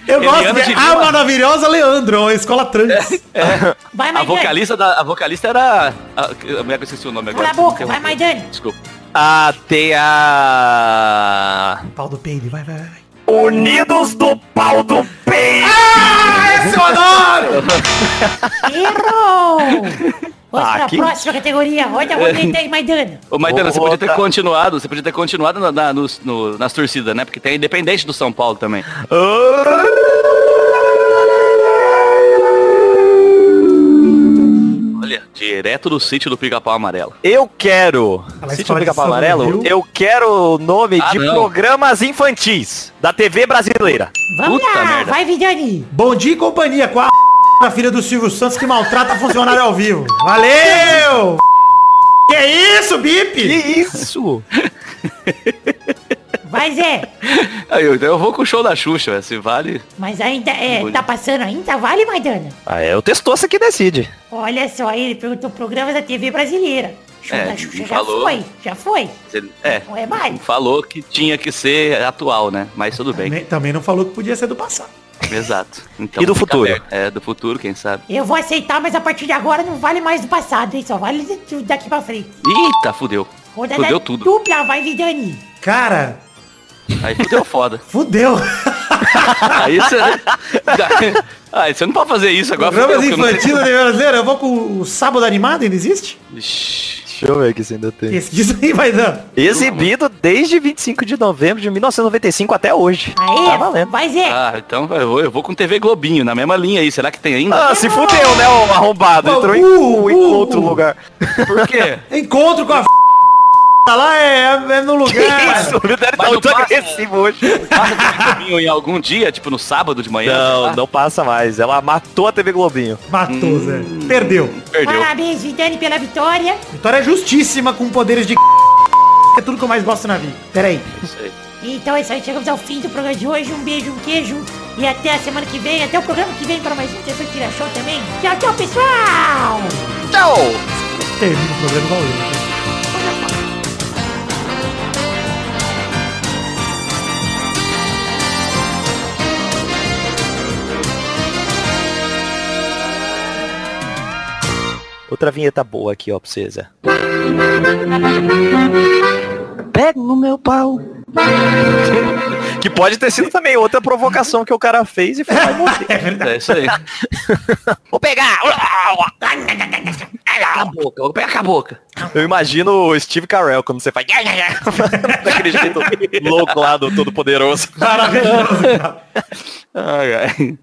Eu gosto de... A maravilhosa Leandro, a escola trans. Vai, A vocalista, da, a vocalista era... A, eu esqueci o nome agora. Cala a boca, vai, Interrompeu. Maidana. Desculpa. Ah, tem a... Pau do peide, vai, vai, vai. Unidos do pau do peito. Esse eu adoro! Errou. Vamos Ah, pra que próxima categoria. Roda a roleta aí, Maidana. Ô, Maidana, você podia ter continuado, você podia ter continuado na, na- nos- no- nas torcidas, né? Porque tem independente do São Paulo também. Olha, direto do sítio do Pica-Pau Amarelo. Eu quero. Ela Sítio do Pica-Pau Amarelo, viu? eu quero o nome Ah, de não. programas infantis da TV brasileira. Vamos Puta lá, merda. vai Vidani. Bom dia e companhia com a a filha do Silvio Santos que maltrata funcionário ao vivo. Valeu! Que isso, Bip? Que isso? Vai Zé. Aí, eu, então eu vou com o show da Xuxa, se vale. Mas ainda, é, tá passando ainda? Vale, Maidana? Ah, é o Testosta que decide. Olha só, ele perguntou programas da TV brasileira. Show É, da Xuxa me já falou. foi, já foi. Você- É, Não é mais. falou que tinha que ser atual, né? Mas tudo bem. Também, também não falou que podia ser do passado. Exato. Então, E do futuro? aberto. É, do futuro, quem sabe. Eu vou aceitar, mas a partir de agora não vale mais do passado, hein? Só vale daqui pra frente. Eita, fudeu. Rodada Fudeu tudo. dupla, vai Vidani. Cara, Aí fudeu foda. fudeu. Aí você. Aí você não pode fazer isso agora. Programas infantis da TV brasileira, eu vou com o Sábado Animado, ainda existe? Ixi, Deixa eu ver aqui se ainda tem. Pesquisa aí, vai dando. Exibido desde 25 de novembro de 1995 até hoje. Aí, Tá valendo. vai Zé. Ah, então eu vou, eu vou com TV Globinho, na mesma linha aí. Será que tem ainda? Ah, se fudeu, né, o arrombado. Entrou em, Uh, em uh, outro uh. lugar. Por quê? Encontro com a f... lá é, é no lugar. Isso, o Vidani tá muito passa- agressivo hoje. Passa Globinho em algum dia, tipo no sábado de manhã? Não, não passa mais. Ela matou a TV Globinho. Matou, Zé. Perdeu. Perdeu. Parabéns, Vidani, pela vitória. Vitória justíssima com poderes de é tudo que eu mais gosto na vida. Pera aí. Isso aí. Então é isso aí, chegamos ao fim do programa de hoje. Um beijo, um queijo. E até a semana que vem, até o programa que vem para mais um Terceiro Tira Show também. Tchau, tchau, pessoal! Tchau! Termina o programa igual Outra vinheta boa aqui, ó, pra você, Zé. Pega no meu pau. Que pode ter sido também outra provocação que o cara fez e foi lá e morreu. É isso aí. Vou pegar! Cala a boca, vou pegar a boca. Eu imagino o Steve Carell quando você faz daquele jeito louco lá do Todo Poderoso. Maravilhoso, cara. Ai, ai.